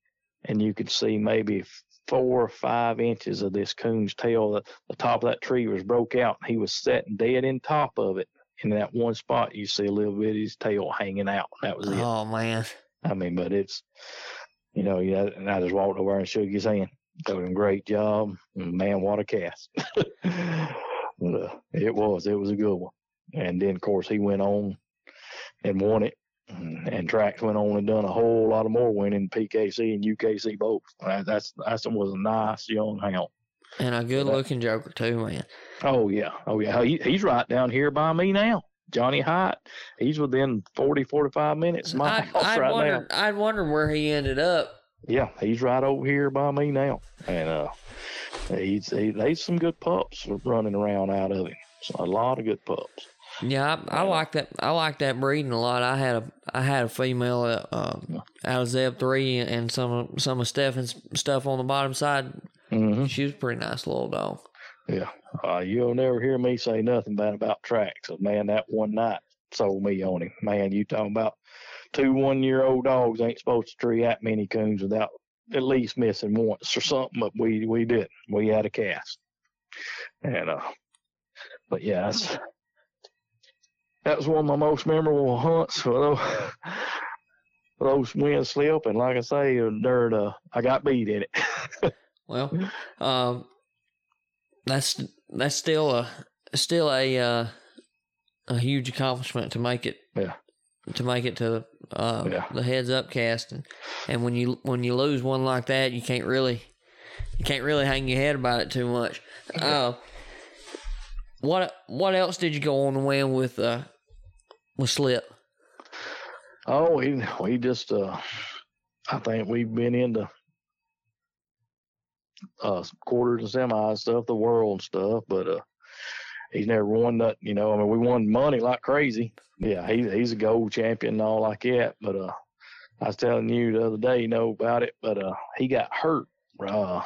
and you could see maybe four or five inches of this coon's tail. The, the top of that tree was broke out, and he was sitting dead in top of it. In that one spot, you see a little bit of his tail hanging out. That was it. Oh man. I mean, but it's, you know, yeah. And I just walked over and shook his hand. Told him, "Great job, man! What a cast!" but, uh, it was, it was a good one. And then, of course, he went on and won it. And, Trax went on and done a whole lot of more winning PKC and UKC both. That, that's that's was a nice young hound. And a good looking joker too, man. Oh yeah, oh yeah. He, he's right down here by me now. Johnny Hyatt. He's within 40, 45 minutes of my I, house I'd right wondered, now. I'd wondered where he ended up. Yeah, he's right over here by me now, and uh, he's he, there's some good pups running around out of him. So a lot of good pups. Yeah, I, I like that. I like that breeding a lot. I had a I had a female uh, um, out of Zeb three and some of some of Stefan's stuff on the bottom side. hmm She was a pretty nice little dog. Yeah, uh, you'll never hear me say nothing bad about tracks. So, man, that one night sold me on him. Man, you talking about two one year old dogs ain't supposed to tree that many coons without at least missing once or something, but we we did. We had a cast, and uh, but yeah, that's, that was one of my most memorable hunts for those. for Those wind slip and like I say, dirt. Uh, I got beat in it. Well, um, that's that's still a still a uh, a huge accomplishment to make it. Yeah. To make it to uh, Yeah. the heads up cast, and, and when you when you lose one like that, you can't really you can't really hang your head about it too much. Uh, what what else did you go on to win with uh, with Slip? Oh, we we just uh I think we've been into uh quarters and semis stuff, the world stuff, but uh he's never won that, you know, I mean we won money like crazy. Yeah, he he's a gold champion and all like that, but uh I was telling you the other day, you know, about it, but uh he got hurt. Uh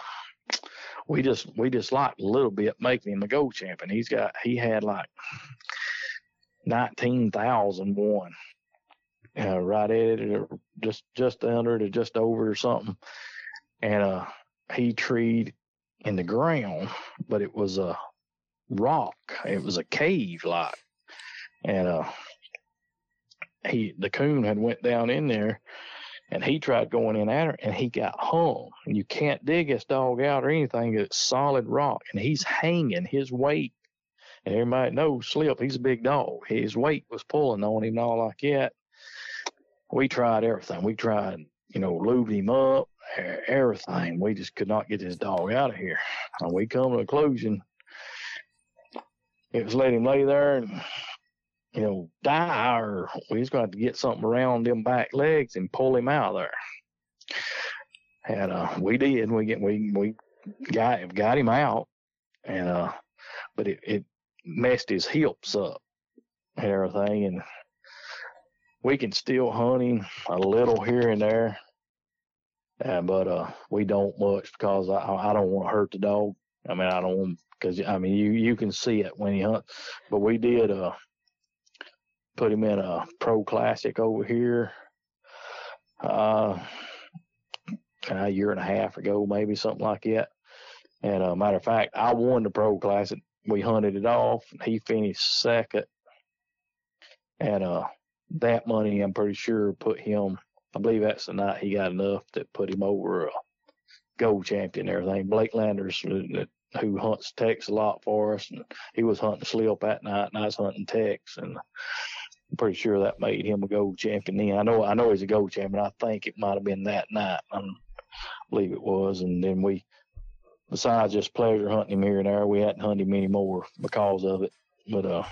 we just we just liked a little bit making him a gold champion. He's got he had like nineteen thousand one uh, right at it or just just under it or just over or something. And uh he treed in the ground, but it was a rock. It was a cave like. And uh he the coon had went down in there and he tried going in at her and he got hung. And you can't dig this dog out or anything. It's solid rock. And he's hanging his weight. And everybody knows Slip, he's a big dog. His weight was pulling on him and all like that we tried everything. We tried, you know, lubed him up, everything. We just could not get this dog out of here. And we come to a conclusion. It was let him lay there and, you know, die, or we to have to get something around them back legs and pull him out of there. And uh, we did. We get we we got got him out, and uh, but it it messed his hips up and everything, and we can still hunt him a little here and there, uh, but uh, we don't much because I I don't want to hurt the dog. I mean I don't want because I mean you you can see it when he hunt, but we did uh put him in a pro classic over here, uh a year and a half ago maybe something like that. And uh, matter of fact, I won the pro classic. We hunted it off. He finished second, and uh that money, I'm pretty sure, put him. I believe that's the night he got enough that put him over a gold champion and everything. Blake Landers, uh, who hunts Tex a lot for us, and he was hunting slip that night, and I was hunting Tex, and I'm pretty sure that made him a gold champion. Then I know, I know he's a gold champion. I think it might have been that night. I believe it was, and then we, besides just pleasure hunting him here and there, we hadn't hunted him anymore because of it. But uh,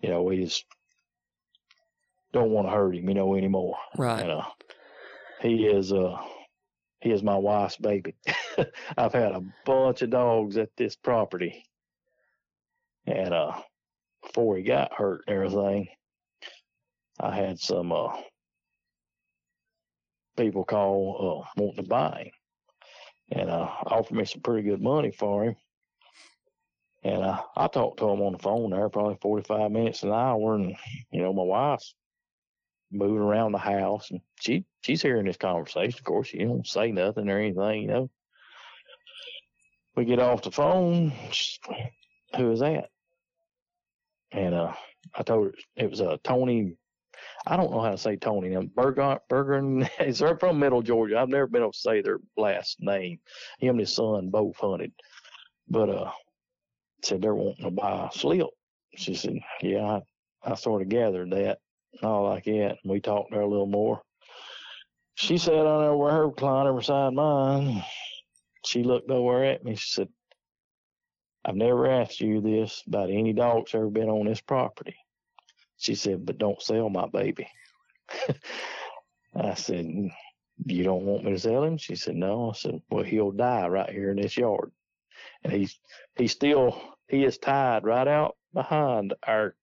you know, we just don't want to hurt him, you know, anymore. Right. And uh, he is uh, he is my wife's baby. I've had a bunch of dogs at this property, and uh, before he got hurt and everything, I had some uh people call uh wanting to buy him, and uh offered me some pretty good money for him. And uh, I talked to him on the phone there probably 45 minutes an hour, and you know my wife's moving around the house, and she she's hearing this conversation. Of course, she don't say nothing or anything, you know. We get off the phone. Who is that? And uh, I told her it was uh, Tony. I don't know how to say Tony. Now, Berger, is they're from Middle Georgia. I've never been able to say their last name. Him and his son both hunted, but uh, said they're wanting to buy a slip. She said, "Yeah, I, I sort of gathered that." and all like that. And we talked there a little more. She sat on there where her recliner beside mine. She looked over at me. She said, I've never asked you this about any dogs ever been on this property. She said, but don't sell my baby. I said, you don't want me to sell him? She said, no. I said, well, he'll die right here in this yard. And he's, he's still, he is tied right out behind our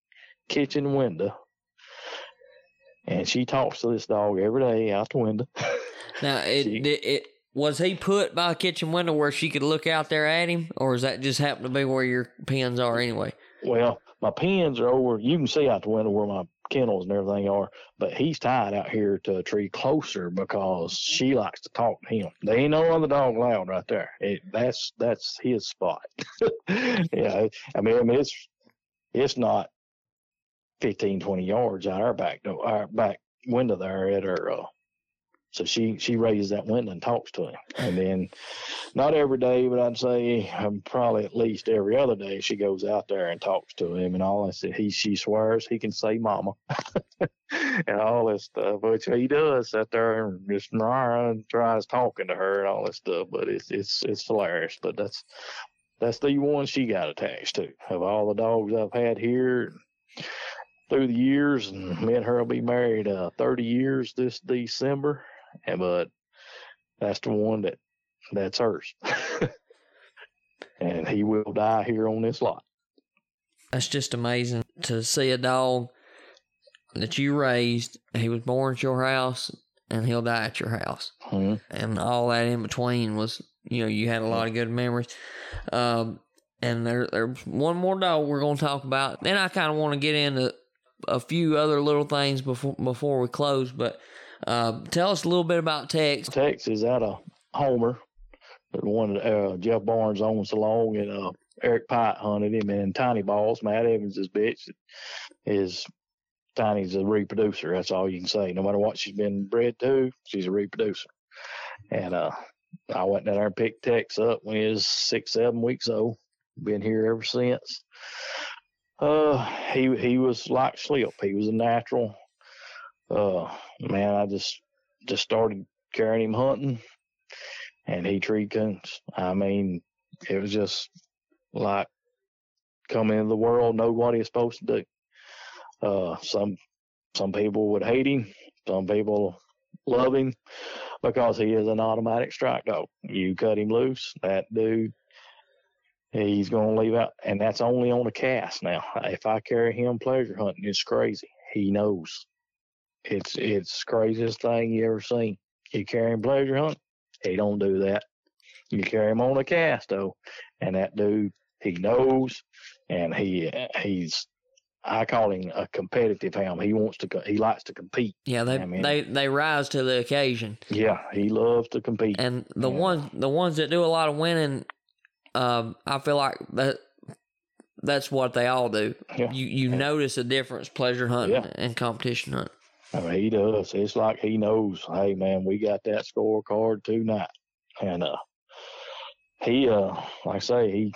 kitchen window and she talks to this dog every day out the window. now, it, she, it, was he put by a kitchen window where she could look out there at him, or does that just happen to be where your pens are anyway? Well, my pens are over. You can see out the window where my kennels and everything are, but he's tied out here to a tree closer because she likes to talk to him. They ain't no other dog allowed right there. It, that's that's his spot. yeah, I mean, I mean it's it's not 15, 20 yards out our back door, our back window there at our Uh, so she she raises that window and talks to him, and then not every day, but I'd say um, probably at least every other day she goes out there and talks to him and all. I said he she swears he can say mama and all this stuff, which he does sit there and just and tries talking to her and all this stuff. But it's it's it's hilarious. But that's that's the one she got attached to of all the dogs I've had here through the years, and me and her will be married uh, 30 years this December. And but that's the one that that's hers, and he will die here on this lot. That's just amazing to see a dog that you raised. He was born at your house, and he'll die at your house, mm-hmm. and all that in between was you know you had a lot of good memories. Um, and there, there's one more dog we're going to talk about. Then I kind of want to get into a few other little things before before we close, but uh, tell us a little bit about Tex. Tex is out of Homer, the one uh, Jeff Barnes owns along, and uh, Eric Pite hunted him. And Tiny Balls, Matt Evans' bitch, is Tiny's a reproducer. That's all you can say. No matter what she's been bred to, she's a reproducer. And uh, I went down there and picked Tex up when he was six, seven weeks old. Been here ever since. Uh, he he was like Slip. He was a natural. Uh, man, I just just started carrying him hunting, and he treed coons. I mean, it was just like coming into the world, know what he's supposed to do. Uh, some some people would hate him. Some people love him because he is an automatic strike dog. You cut him loose, that dude he's going to leave out, and that's only on a cast. Now, if I carry him pleasure hunting, it's crazy. He knows. It's it's craziest thing you ever seen. You carry him pleasure hunt, he don't do that. You carry him on a cast though, and that dude he knows, and he he's I call him a competitive hound. He wants to. He likes to compete. Yeah, they I mean, they they rise to the occasion. Yeah, he loves to compete. And the yeah. ones the ones that do a lot of winning um, I feel like that that's what they all do. Yeah. You you yeah. notice a difference pleasure hunting and competition hunting. I mean, he does. It's like he knows. Hey, man, we got that scorecard tonight, and uh, he uh, like I say, he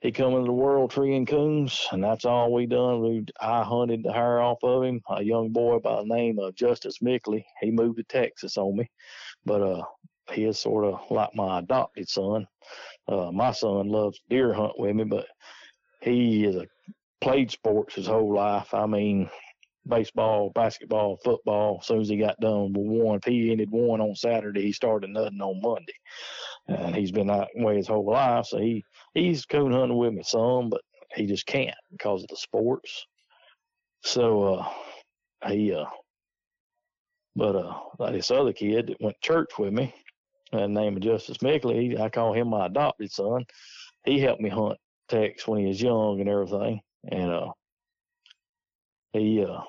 he come into the world treeing coons, and that's all we done. We I hunted the hair off of him. A young boy by the name of Justice Mickley. He moved to Texas on me, but uh, he is sort of like my adopted son. Uh, my son loves deer hunt with me, but he is a played sports his whole life. I mean, baseball, basketball, football. As soon as he got done with one, if he ended one on Saturday, he started nothing on Monday. And he's been that way his whole life. So he he's coon hunting with me some, but he just can't because of the sports. So uh, he uh, but uh, this other kid that went to church with me, and named of Justice Mickley, I call him my adopted son. He helped me hunt Tex when he was young and everything, and uh, he uh,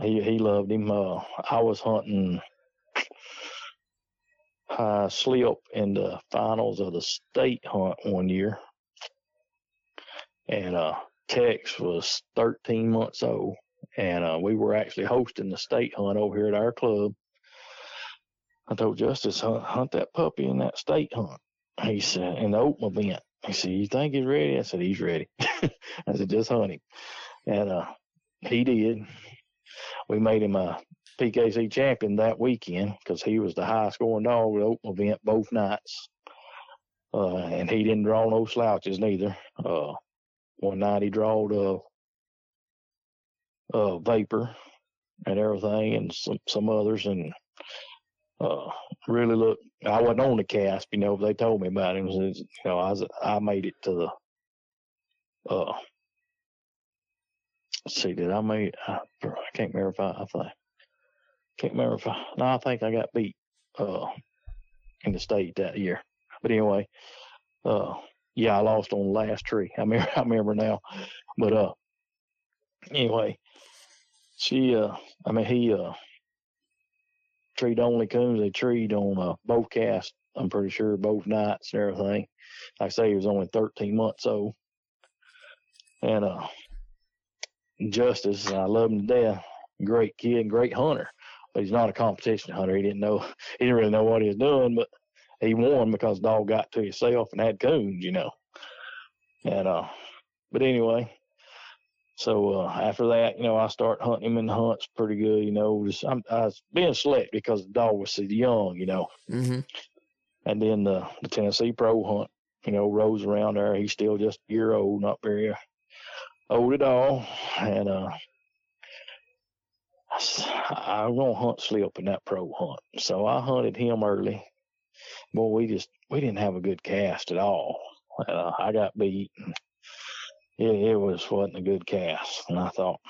he he loved him. Uh, I was hunting high slip in the finals of the state hunt one year, and uh, Tex was 13 months old, and uh, we were actually hosting the state hunt over here at our club. I told Justice hunt, hunt that puppy in that state hunt. He said in the open event. He said, "You think he's ready?" I said, "He's ready." I said, "Just hunt him," and uh, he did. We made him a PKC champion that weekend because he was the highest scoring dog at the open event both nights. Uh, and he didn't draw no slouches neither. Uh, one night he drawed a, a vapor and everything, and some some others, and uh, really look. I wasn't on the cast, you know. They told me about him. You know, I was I made it to the. Uh, see, did I make? I, I can't remember if I. I think, can't remember if I. No, I think I got beat. Uh, in the state that year. But anyway, uh, yeah, I lost on the last tree. I remember, I remember now. But uh, anyway, she, uh, I mean, he, uh, treed only coons. They treed on uh, both casts. I'm pretty sure both nights and everything. Like I say, he was only 13 months old. And uh, Justice, I love him to death. Great kid, great hunter, but he's not a competition hunter. He didn't know, he didn't really know what he was doing, but he won because the dog got to himself and had coons, you know. And uh, but anyway, so uh, after that, you know, I start hunting him in the hunts pretty good, you know. Just, I'm, I was being select because the dog was so young, you know. Mm-hmm. And then the the Tennessee Pro hunt, you know, rolls around there. He's still just a year old, not very old at all. And uh, I'm gonna hunt slip in that pro hunt. So I hunted him early. Boy, we just we didn't have a good cast at all. Uh, I got beat. And it, it was wasn't a good cast, and I thought,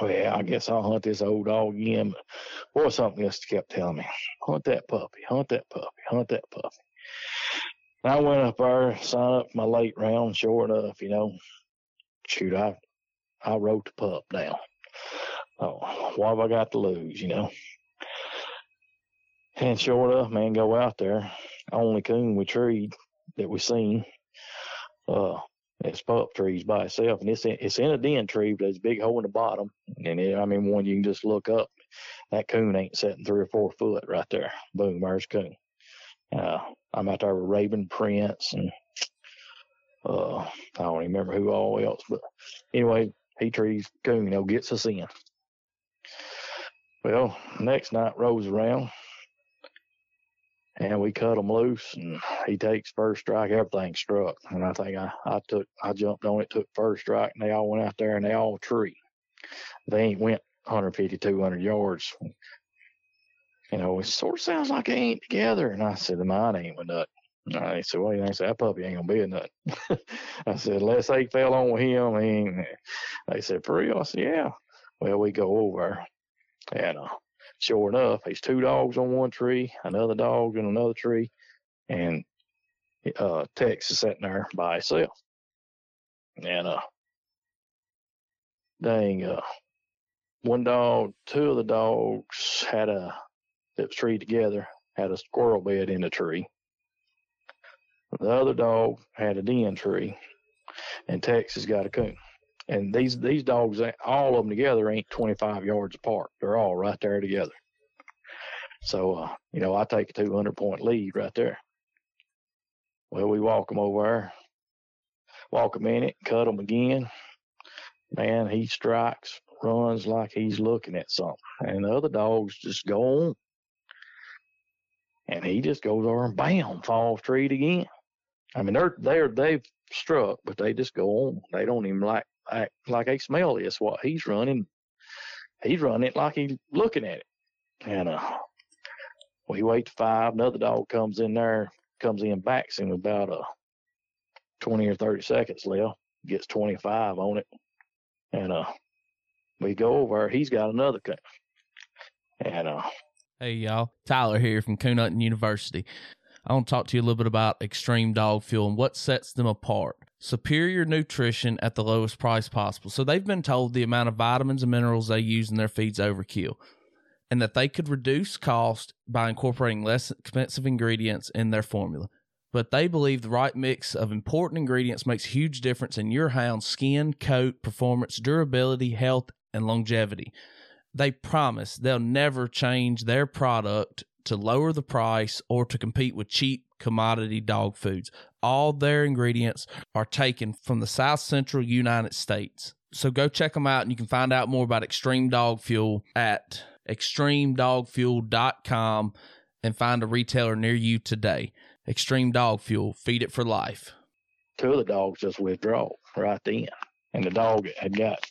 well, I guess I'll hunt this old dog again. But boy, something else kept telling me, hunt that puppy, hunt that puppy, hunt that puppy. And I went up there, signed up my late round. Sure enough, you know, shoot, I I wrote the pup down. Oh, what have I got to lose, you know? And sure enough, man, go out there. Only coon we treed that we seen. Uh, it's pup trees by itself, and it's in, it's in a den tree, but there's a big hole in the bottom. And it, I mean, one you can just look up. That coon ain't setting three or four foot right there. Boom, there's coon. Uh, I'm out there with Raven Prince and uh, I don't remember who all else, but anyway, he trees coon, you gets us in. Well, next night rolls around, and we cut him loose, and he takes first strike. Everything struck, and I think I, I took, I jumped on it, took first strike, and they all went out there and they all tree. They ain't went 150, 200 yards. You know, it sort of sounds like they ain't together. And I said, the mine ain't with nothing. And They said, well, they said, that puppy ain't gonna be a nut. I said, unless they fell on him, ain't. They said, for real? I said, yeah. Well, we go over, and uh, sure enough, there's two dogs on one tree, another dog in another tree, and uh, Tex is sitting there by himself. And uh, dang, uh, one dog, two of the dogs had a that was treed together had a squirrel bed in the tree. The other dog had a den tree, and Texas got a coon. And these these dogs, all of them together, ain't 25 yards apart. They're all right there together. So, uh, you know, I take a 200 point lead right there. Well, we walk them over there, walk a minute, cut them again. Man, he strikes, runs like he's looking at something, and the other dogs just go on. And he just goes over and bam, falls treed again. I mean, they're they're they've struck, but they just go on. They don't even like act like they smell this what he's running. he's running it like he's looking at it. And uh, we wait five. Another dog comes in there, comes in, backs him about uh, 20 or 30 seconds left, gets 25 on it. And uh, we go over, he's got another cut. And uh, Hey y'all, Tyler here from Coon Hunting University. I want to talk to you a little bit about Extreme Dog Fuel and what sets them apart. Superior nutrition at the lowest price possible. So they've been told the amount of vitamins and minerals they use in their feeds overkill, and that they could reduce cost by incorporating less expensive ingredients in their formula. But they believe the right mix of important ingredients makes huge difference in your hound's skin, coat, performance, durability, health, and longevity. They promise they'll never change their product to lower the price or to compete with cheap commodity dog foods. All their ingredients are taken from the South Central United States. So go check them out and you can find out more about Extreme Dog Fuel at extremedogfuel.com and find a retailer near you today. Extreme Dog Fuel, feed it for life. two of the dogs just withdraw right then. And the dog had got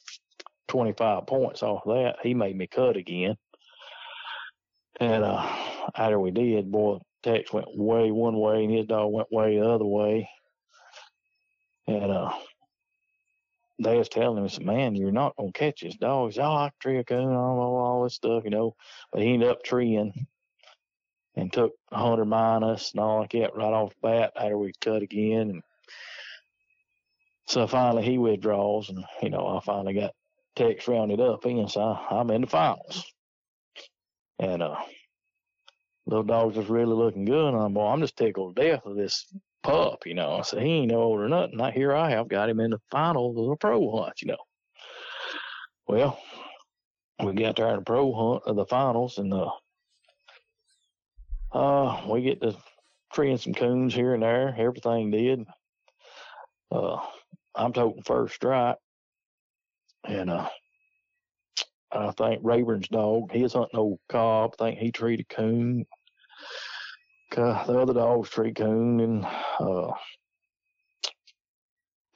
25 points off that. He made me cut again. And uh, after we did, boy, Tex went way one way and his dog went way the other way. And uh, they was telling him, said, man, you're not going to catch this dog. He's, oh, I tree a coon, all, all this stuff, you know. But he ended up treeing and took 100 minus and all like that right off the bat after we cut again. And so finally he withdraws, and you know I finally got Tex rounded up in, so I, I'm in the finals. And uh, little dog's just really looking good. And I'm, well, I'm just tickled to death of this pup, you know. I said he ain't no old or nothing. Now here I have got him in the finals of the pro hunt, you know. Well, we got there in the pro hunt of the finals, and uh, uh, we get to treeing some coons here and there. Everything did. Uh, I'm toting first strike, and uh, I think Rayburn's dog. He hunting old cob. I think he treated coon. The other dogs treat coon, and uh,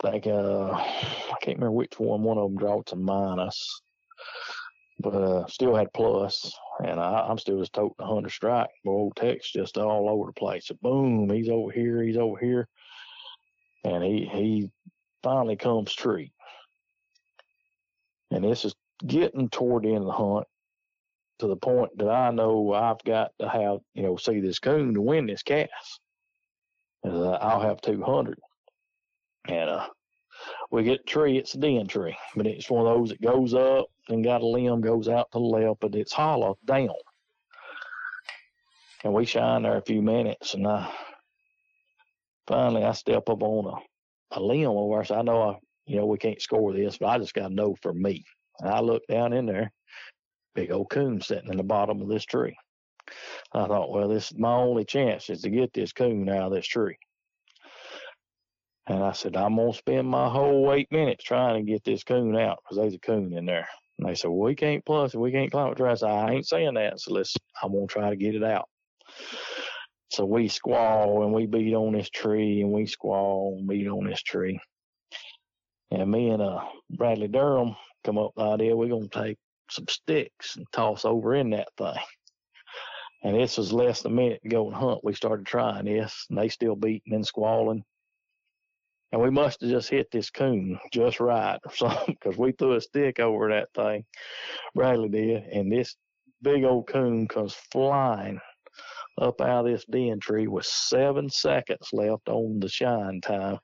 I think uh, I can't remember which one. One of them dropped some minus, but uh, still had plus. And I, I'm still just toting a hundred strike. But old Tex just all over the place. So boom, he's over here, he's over here, and he he finally comes tree. And this is getting toward the end of the hunt to the point that I know I've got to have, you know, see this coon to win this cast. Uh, I'll have 200. And uh, we get the tree, it's a den tree, but it's one of those that goes up and got a limb goes out to the left, but it's hollow down. And we shine there a few minutes, and I finally I step up on a, a limb over. So I know I, you know, we can't score this, but I just got to know for me. And I looked down in there, big old coon sitting in the bottom of this tree. I thought, well, this is my only chance is to get this coon out of this tree. And I said, I'm gonna spend my whole eight minutes trying to get this coon out because there's a coon in there. And they said, well, we can't plus we can't climb it. I said, I ain't saying that. So let's, I'm gonna try to get it out. So we squall and we beat on this tree and we squall and beat on this tree. And me and uh Bradley Durham come up with the idea we're gonna take some sticks and toss over in that thing. And this was less than a minute to go and hunt. We started trying this, and they still beating and squalling. And we must have just hit this coon just right or something because we threw a stick over that thing. Bradley did, and this big old coon comes flying up out of this den tree with seven seconds left on the shine time.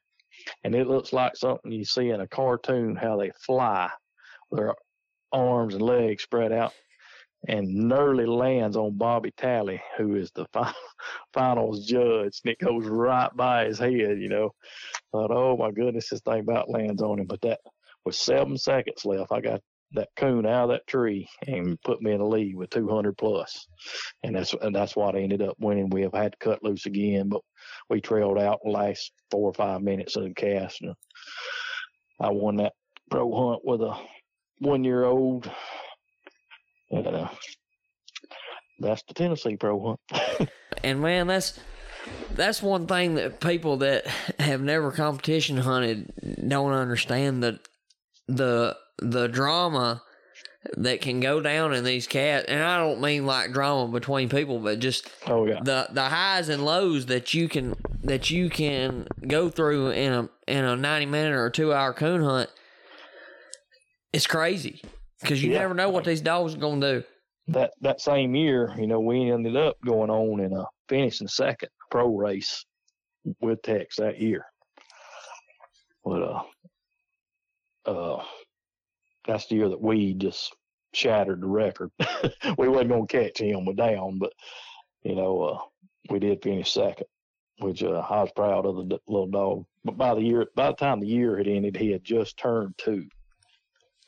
And it looks like something you see in a cartoon how they fly their arms and legs spread out and nearly lands on Bobby Talley, who is the final, finals judge, and it goes right by his head, you know. Thought, oh my goodness, this thing about lands on him. But that with seven seconds left, I got that coon out of that tree and put me in the lead with 200 plus. plus, and that's and that's what I ended up winning. We have had to cut loose again, but we trailed out the last four or five minutes of the cast, and I won that pro hunt with a one year old. And uh, that's the Tennessee pro hunt. And man, that's that's one thing that people that have never competition hunted don't understand that the the drama that can go down in these cats, and I don't mean like drama between people, but just Oh yeah. the the highs and lows that you can that you can go through in a in a ninety minute or two hour coon hunt. It's crazy because you Yeah. never know what these dogs are gonna do. that that same year, you know, we ended up going on and uh, finishing second pro race with Tex that year. But uh, uh, that's the year that we just shattered the record. we wasn't gonna catch him with down, but you know, uh, we did finish second, which uh, I was proud of the d- little dog. But by the year, by the time the year had ended, he had just turned two.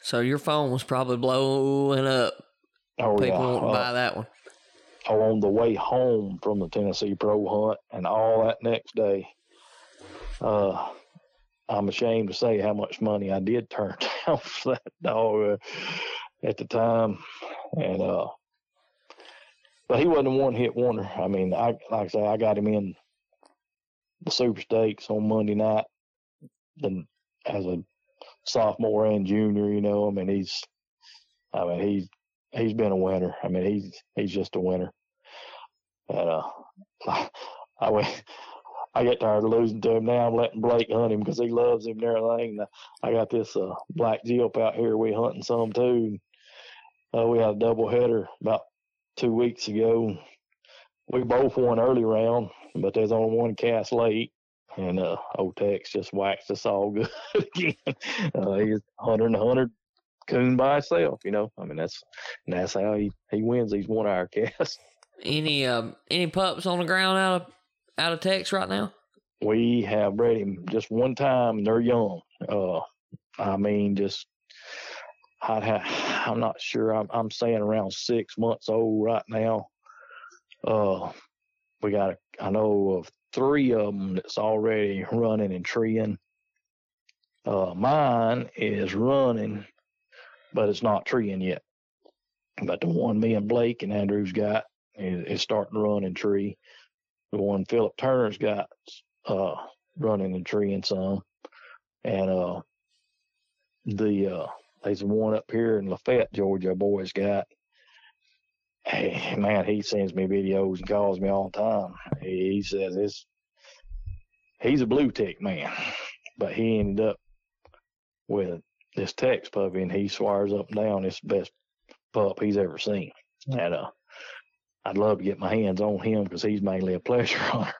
So your phone was probably blowing up. Oh People yeah, want to uh, buy that one. on the way home from the Tennessee Pro Hunt and all that next day. Uh, I'm ashamed to say how much money I did turn down for that dog uh, at the time, and uh, but he wasn't a one hit wonder. I mean, I like I say, I got him in the Super Stakes on Monday night, then as a sophomore and junior. You know, I mean, he's, I mean, he's he's been a winner. I mean, he's he's just a winner. And uh, I went, I get tired of losing to him now. I'm letting Blake hunt him because he loves him and everything. And I got this uh, black Jeep out here. We hunting some too. Uh, we had a double header about two weeks ago. We both won early round, but there's only one cast late. And uh, old Tex just waxed us all good again. Uh, he's 100 and 100 coon by himself, you know. I mean, that's that's how he, he wins these one hour casts. Any um any pups on the ground out of out of Tex right now? We have bred him just one time, and they're young. Uh, I mean, just I'd have, I'm not sure. I'm I'm saying around six months old right now. Uh, we got I know of three of them that's already running and treeing. Uh, mine is running, but it's not treeing yet. But the one me and Blake and Andrew's got is, is starting to run and tree. The one Philip Turner's got uh running and treeing some. And uh the uh there's one up here in Lafayette, Georgia, boy's got. Hey man, he sends me videos and calls me all the time. He, he says it's he's a blue tick man. But he ended up with this Tex puppy and he swears up and down it's the best pup he's ever seen. And uh I'd love to get my hands on him because he's mainly a pleasure hunter.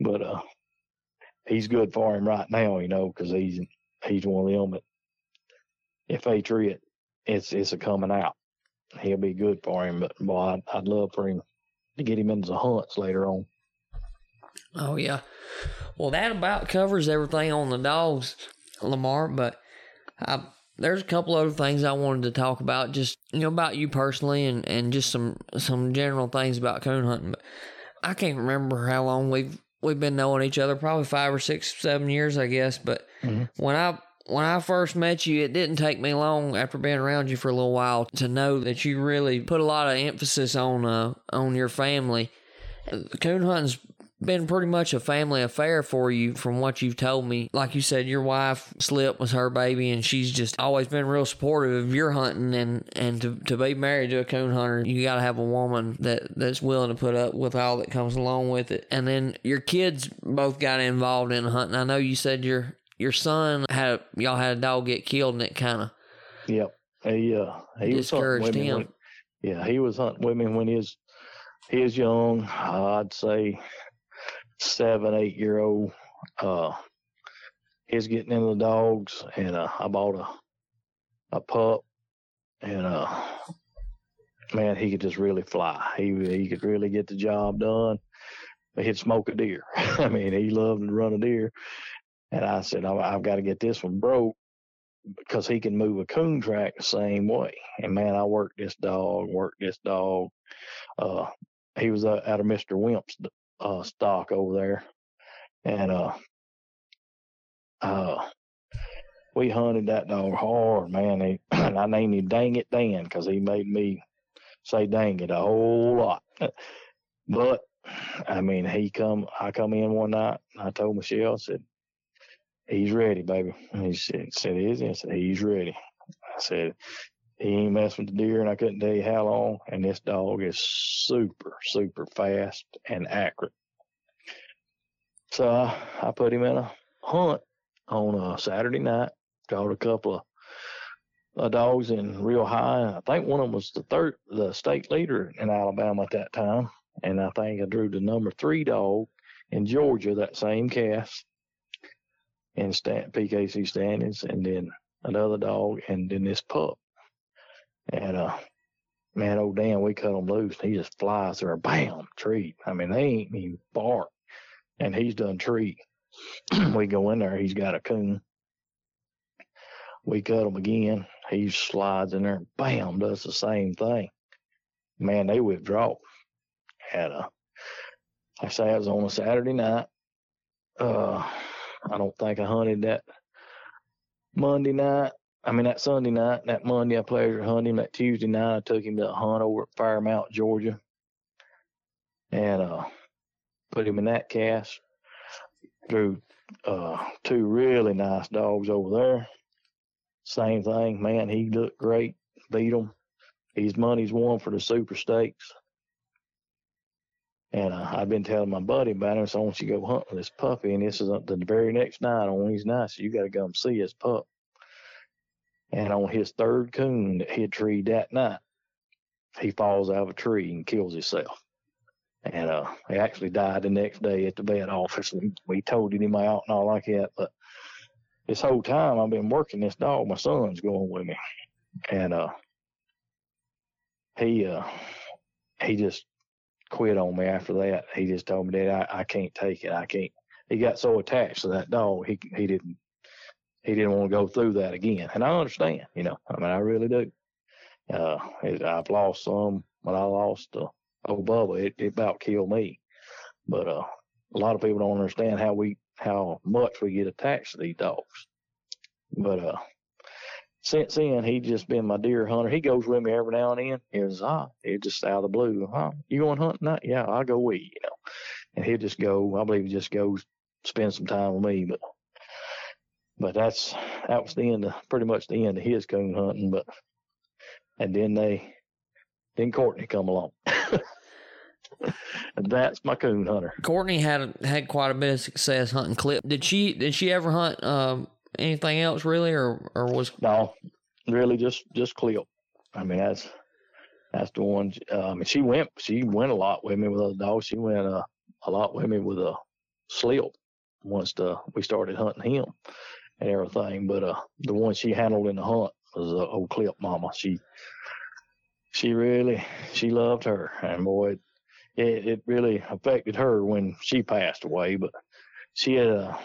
But uh, he's good for him right now, you know, because he's he's one of them that if they tree it, it's it's a coming out. He'll be good for him. But boy, I'd, I'd love for him to get him into the hunts later on. Oh yeah. Well, that about covers everything on the dogs, Lamar. But I, there's a couple other things I wanted to talk about, just you know about you personally, and and just some some general things about coon hunting. But I can't remember how long we've we've been knowing each other. Probably five or six, seven years, I guess. But Mhm. when I when I first met you, it didn't take me long after being around you for a little while to know that you really put a lot of emphasis on uh, on your family. Coon hunting's been pretty much a family affair for you from what you've told me. Like you said, your wife Slip was her baby and she's just always been real supportive of your hunting and, and to, to be married to a coon hunter, you gotta have a woman that, that's willing to put up with all that comes along with it. And then your kids both got involved in hunting. I know you said your your son had y'all had a dog get killed and it kinda Yep. He uh he was discouraged me him. when- yeah, he was hunting with me when he was he was young. I'd say seven, eight year old. Uh, he's getting into the dogs, and uh, I bought a a pup, and uh, man, he could just really fly. He he could really get the job done. He'd smoke a deer. I mean, he loved to run a deer. And I said, "I- I've got to get this one broke because he can move a coon track the same way. And man, I worked this dog, worked this dog. Uh, he was uh, out of Mr. Wimp's uh, stock over there, and uh, uh, we hunted that dog hard, man. He, and I named him Dang It Dan because he made me say dang it a whole lot. But I mean, he come, I come in one night. And I told Michelle, I said, "He's ready, baby." And he said, "said is he?" I said, "He's ready." I said, he ain't messing with the deer, and I couldn't tell you how long. And this dog is super, super fast and accurate. So I, I put him in a hunt on a Saturday night. Caught a couple of uh, dogs in real high. I think one of them was the third, the state leader in Alabama at that time, and I think I drew the number three dog in Georgia that same cast in stand, PKC standings, and then another dog, and then this pup. And uh, man, oh damn, we cut him loose. He just flies through a bam tree. I mean, they ain't even bark, and he's done tree. we go in there, he's got a coon. We cut him again. He slides in there, bam, does the same thing. Man, they withdraw. Had a, I say it was on a Saturday night. Uh, I don't think I hunted that Monday night. I mean that Sunday night. That Monday I pleasure hunted him. That Tuesday night I took him to a hunt over at Fairmount, Georgia, and uh, put him in that cast. Drew uh, two really nice dogs over there. Same thing, man. He looked great. Beat him. His money's won for the Super Stakes. And uh, I've been telling my buddy about him, so I want you to go hunt with this puppy. And this is the very next night on Wednesday night, so you got to come see his pup. And on his third coon that he had treed that night, he falls out of a tree and kills himself. And uh, he actually died the next day at the vet office. And we told him out and all like that. But this whole time I've been working this dog, my son's going with me. And uh, he uh, he just quit on me after that. He just told me that I, I can't take it. I can't. He got so attached to that dog, he he didn't he didn't want to go through that again. And I understand, you know. I mean, I really do. Uh, I've lost some, but I lost uh, old Bubba. It, it about killed me. But uh, a lot of people don't understand how we how much we get attached to these dogs. But uh, since then, he just been my deer hunter. He goes with me every now and then. He was, ah, he just out of the blue, huh? You going hunting? Yeah, I'll go with you, you know. And he'll just go, I believe he just goes spend some time with me. But, but that's, that was the end of, pretty much the end of his coon hunting. But, and then they, then Courtney come along. that's my coon hunter. Courtney had had quite a bit of success hunting clip. Did she did she ever hunt um, anything else really, or or was no, really just just clip. I mean that's that's the one. Uh, mean she went she went a lot with me with other dogs. She went uh, a lot with me with a slip once the, we started hunting him and everything. But uh, the one she handled in the hunt was uh, old clip mama. She she really she loved her and boy it, it really affected her when she passed away but she had a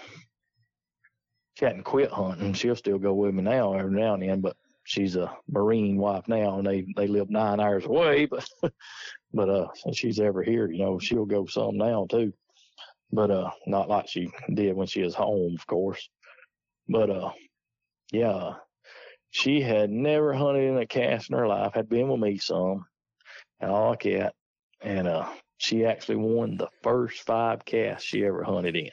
she hadn't quit hunting. She'll still go with me now every now and then, but she's a Marine wife now, and they they live nine hours away. But but uh, since she's ever here, you know, she'll go some now too. But uh, not like she did when she was home, of course. But uh, yeah, she had never hunted in a cast in her life. Had been with me some, and all that, and uh, she actually won the first five casts she ever hunted in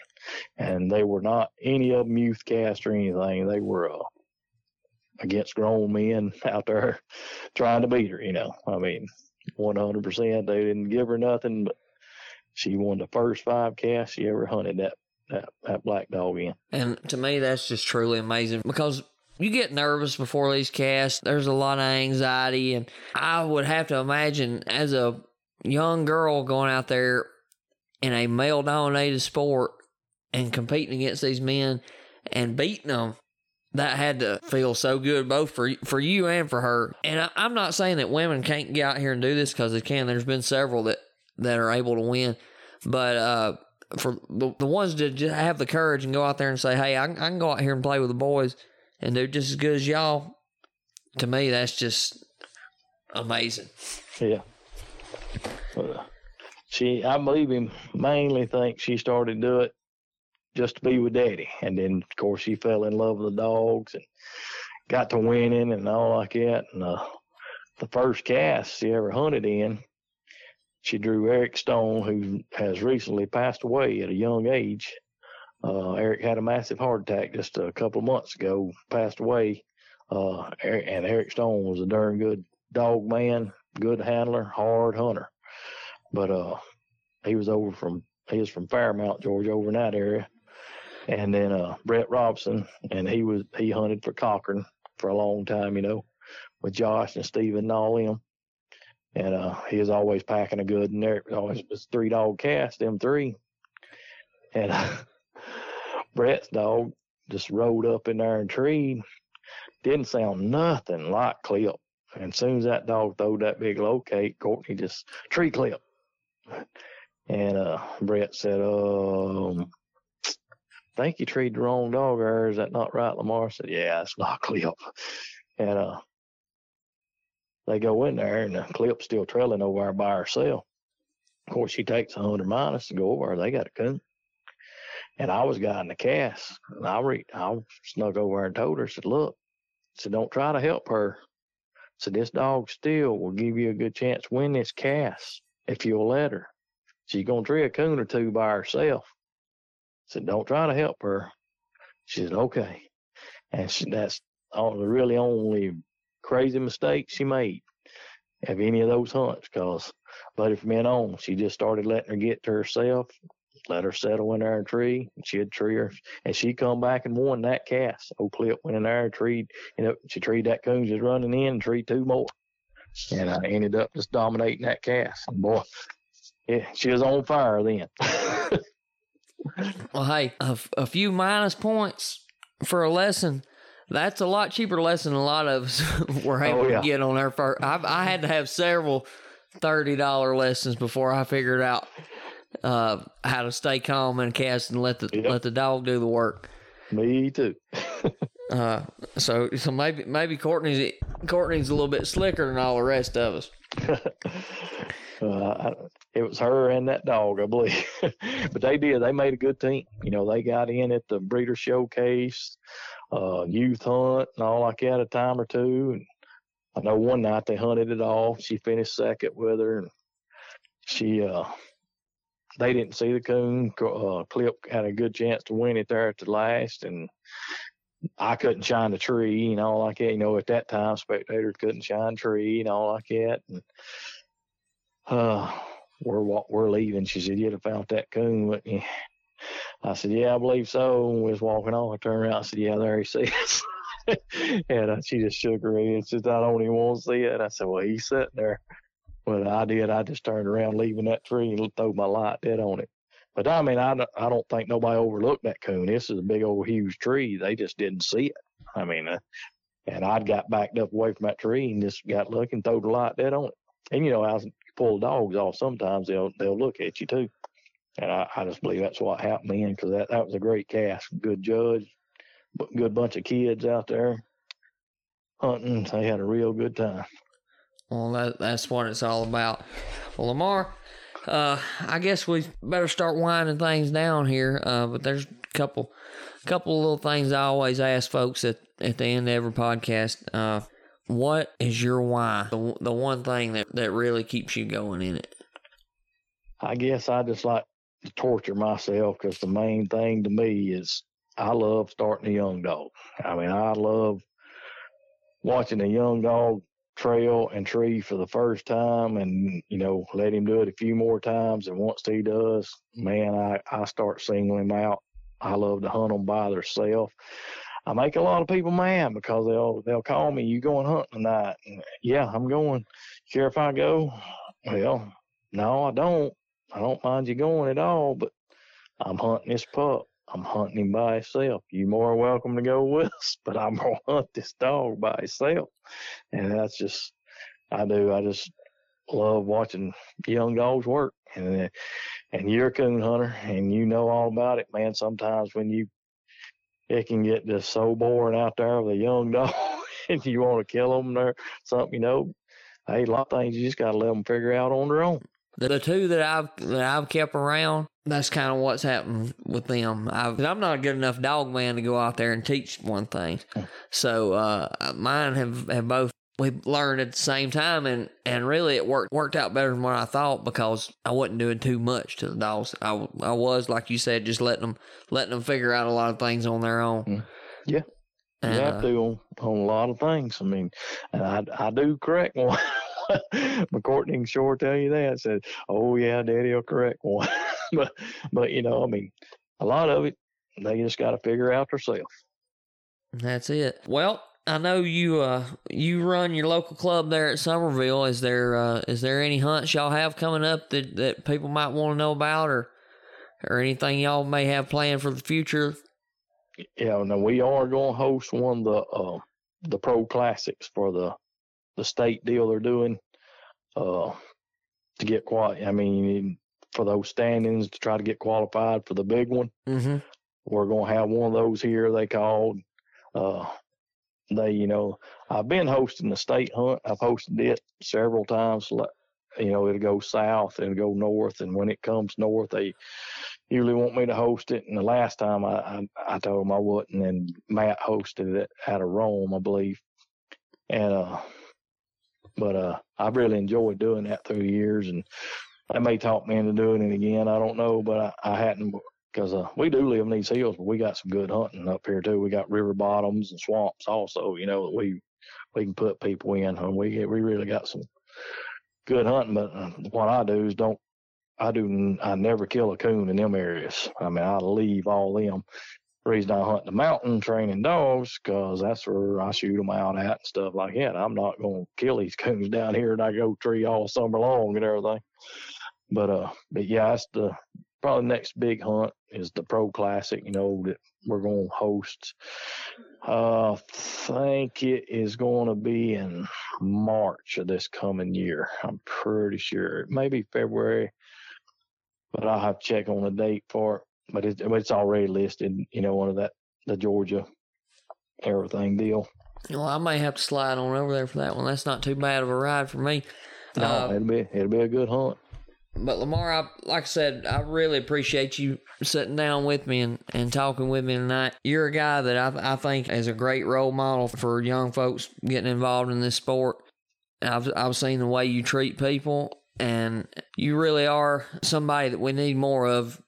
and they were not any of them youth cast or anything. They were uh, against grown men out there trying to beat her. You know, I mean, 100%. They didn't give her nothing, but she won the first five casts she ever hunted that that that black dog in. And to me, that's just truly amazing because you get nervous before these casts. There's a lot of anxiety, and I would have to imagine as a young girl going out there in a male dominated sport and competing against these men and beating them that had to feel so good both for for you and for her. And I, am not saying that women can't get out here and do this because they can. There's been several that that are able to win, but uh, for the, the ones that just have the courage and go out there and say, "Hey, I, I can go out here and play with the boys and do just as good as y'all," to me, that's just amazing. Yeah. Uh, she, I believe him, mainly think she started to do it just to be with daddy. And then, of course, she fell in love with the dogs and got to winning and all like that. And uh, the first cast she ever hunted in, she drew Eric Stone, who has recently passed away at a young age. Uh, Eric had a massive heart attack just a couple of months ago, passed away Uh, and Eric Stone was a darn good dog man, good handler, hard hunter. But uh, he was over from he was from Fairmount, Georgia, over in that area. And then uh, Brett Robson, and he was he hunted for Cochran for a long time, you know, with Josh and Steven and all them. And uh, he was always packing a good, and there was always was three dog cast, them three. And uh, Brett's dog just rolled up in there and treed. Didn't sound nothing like clip. And as soon as that dog throwed that big locate, Courtney just tree clip. And uh, Brett said, um, think you treated the wrong dog or is that not right? Lamar said, Yeah, it's not clip. And uh they go in there and the clip's still trailing over by herself. Of course, she takes a hundred minus to go over. They got a coon. And I was guiding the cast. And I re- I snuck over and told her, said, Look, said, don't try to help her. So this dog still will give you a good chance to win this cast if you'll let her. She's gonna tree a coon or two by herself. Said, Don't try to help her. She said, Okay. And she, that's all the really only crazy mistake she made of any of those hunts because Buddy from then on, she just started letting her get to herself let her settle in our tree. She'd tree her, and she come back and won that cast. Old Clip went in there and treed, you know, she treed that coon just running in and treed two more. And I ended up just dominating that cast. And boy, yeah, she was on fire then. well, hey, a, a few minus points for a lesson. That's a lot cheaper lesson than a lot of us were able oh, yeah. to get on our first. I've, I had to have several thirty dollar lessons before I figured out uh, how to stay calm and cast and let the yep. let the dog do the work. Me too. uh, so so maybe maybe Courtney's Courtney's a little bit slicker than all the rest of us. uh, it was her and that dog, I believe. but they did. They made a good team. You know, they got in at the breeder showcase, uh, youth hunt, and all like that a time or two. And I know one night they hunted it all. She finished second with her, and she uh they didn't see the coon. Uh, Clip had a good chance to win it there at the last, and I couldn't shine the tree and all like that. You know, at that time, spectators couldn't shine tree and all like that. And uh, we're we're leaving. She said, "You'd have found that coon, wouldn't you?" I said, "Yeah, I believe so." And we was walking on. I turned around. I said, "Yeah, there he sees." and uh, she just shook her head. She said, "I don't even want to see it." I said, "Well, he's sitting there." But I did. I just turned around, leaving that tree, and threw my light dead on it. But I mean, I, I don't think nobody overlooked that coon. This is a big old huge tree. They just didn't see it. I mean, uh, and I'd got backed up away from that tree and just got looking, throw the light dead on it. And you know, as you pull dogs off, sometimes they'll they'll look at you too. And I, I just believe that's what happened then, because that that was a great cast, good judge, good bunch of kids out there hunting. They had a real good time. Well, that, that's what it's all about. Well, Lamar, uh, I guess we better start winding things down here. Uh, but there's a couple, couple little things I always ask folks at, at the end of every podcast. Uh, what is your why? The, the one thing that, that really keeps you going in it? I guess I just like to torture myself because the main thing to me is I love starting a young dog. I mean, I love watching a young dog trail and tree for the first time and you know let him do it a few more times and once he does man i i start singling him out i love to hunt them by themselves i make a lot of people mad because they'll they'll call me you going hunting tonight and, yeah i'm going care if i go well no i don't i don't mind you going at all but i'm hunting this pup I'm hunting him by himself. You more welcome to go with us, but I'm gonna hunt this dog by himself. And that's just I do. I just love watching young dogs work. And and you're a coon hunter and you know all about it, man. Sometimes when you it can get just so boring out there with a young dog and you want to kill them or something, you know. Hey, a lot of things you just got to let them figure out on their own. The two that I've that I've kept around, that's kind of what's happened with them. i am not a good enough dog man to go out there and teach one thing. So uh, mine have, have both we learned at the same time, and and really it worked worked out better than what I thought because I wasn't doing too much to the dogs. I, I was like you said, just letting them letting them figure out a lot of things on their own. Mm. Yeah. You have uh, to on, on a lot of things. I mean, and I I do correct one. McCourtney can sure tell you that. Said, "Oh yeah, Daddy will correct one." but but you know, I mean, a lot of it they just got to figure out themselves. That's it. Well, I know you uh you run your local club there at Summerville. Is there uh is there any hunts y'all have coming up that, that people might want to know about or or anything y'all may have planned for the future? Yeah, now we are going to host one of the uh, the pro classics for the the state deal they're doing uh, to get qual. I mean, for those standings to try to get qualified for the big one. Mm-hmm. We're going to have one of those here. They called. Uh, they, you know, I've been hosting the state hunt. I've hosted it several times. You know, it'll go south and go north, and when it comes north, they usually want me to host it. And the last time I, I, I told them I wouldn't, and Matt hosted it out of Rome, I believe. And uh, but uh, I've really enjoyed doing that through the years, and they may talk me into doing it again. I don't know, but I, I hadn't because uh, we do live in these hills, but we got some good hunting up here too. We got river bottoms and swamps also. You know that we we can put people in, and we we really got some good hunting. But uh, what I do is don't I do I never kill a coon in them areas. I mean I leave all them. The reason I hunt the mountain training dogs because that's where I shoot them out at and stuff like that. I'm not to kill these coons down here and I go tree all summer long and everything. But uh, but yeah, that's the probably the next big hunt is the Pro Classic. You know that we're going to host. Uh, I think it is going to be in March of this coming year. I'm pretty sure. Maybe February, but I'll have to check on the date for it. But it's it's already listed. You know, under that the Georgia everything deal. Well, I may have to slide on over there for that one. That's not too bad of a ride for me. No, Uh, it'll be it'll be a good hunt. But Lamar, I, like I said, I really appreciate you sitting down with me and, and talking with me tonight. You're a guy that I, I think is a great role model for young folks getting involved in this sport. I've I've seen the way you treat people, and you really are somebody that we need more of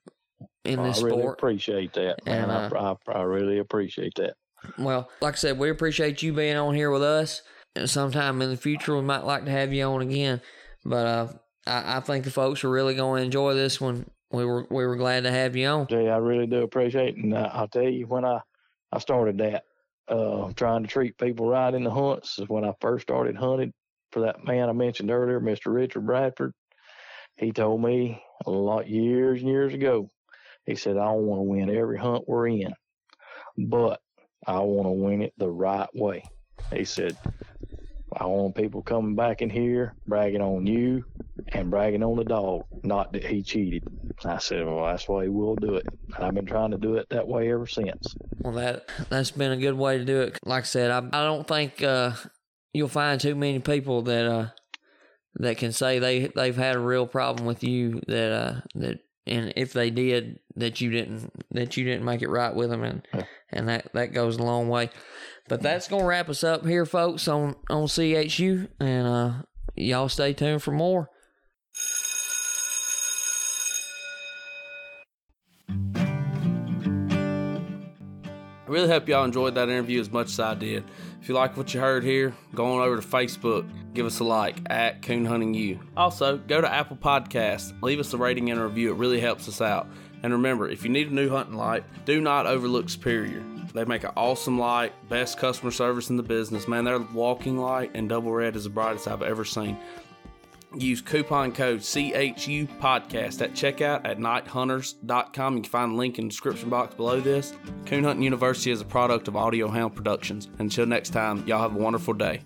in I this really sport. appreciate that, man. And, uh, I, I I really appreciate that. Well, like I said, we appreciate you being on here with us. And sometime in the future, we might like to have you on again. But uh, I, I think the folks are really going to enjoy this one. We were we were glad to have you on. Jay, I really do appreciate it. And uh, I'll tell you, when I, I started that, uh, trying to treat people right in the hunts, is when I first started hunting for that man I mentioned earlier, Mr. Richard Bradford. He told me a lot years and years ago, he said, I don't want to win every hunt we're in, but I want to win it the right way. He said, I want people coming back in here bragging on you and bragging on the dog, not that he cheated. I said, well, that's the way we'll do it. And I've been trying to do it that way ever since. Well, that that's been a good way to do it. Like I said, I I don't think uh, you'll find too many people that uh, that can say they they've had a real problem with you that uh, that and if they did that you didn't that you didn't make it right with them and Yeah. and that that goes a long way. But that's gonna wrap us up here, folks, on on CHU, and uh, y'all stay tuned for more. I really hope y'all enjoyed that interview as much as I did. If you like what you heard here, go on over to Facebook, give us a like at Coon Hunting U. Also, go to Apple Podcasts, leave us a rating and a review. It really helps us out. And remember, if you need a new hunting light, do not overlook Superior. They make an awesome light, best customer service in the business. Man, their walking light and double red is the brightest I've ever seen. Use coupon code CHU podcast at checkout at nighthunters.com. You can find the link in the description box below this. Coon Hunting University is a product of Audio Hound Productions. Until next time, y'all have a wonderful day.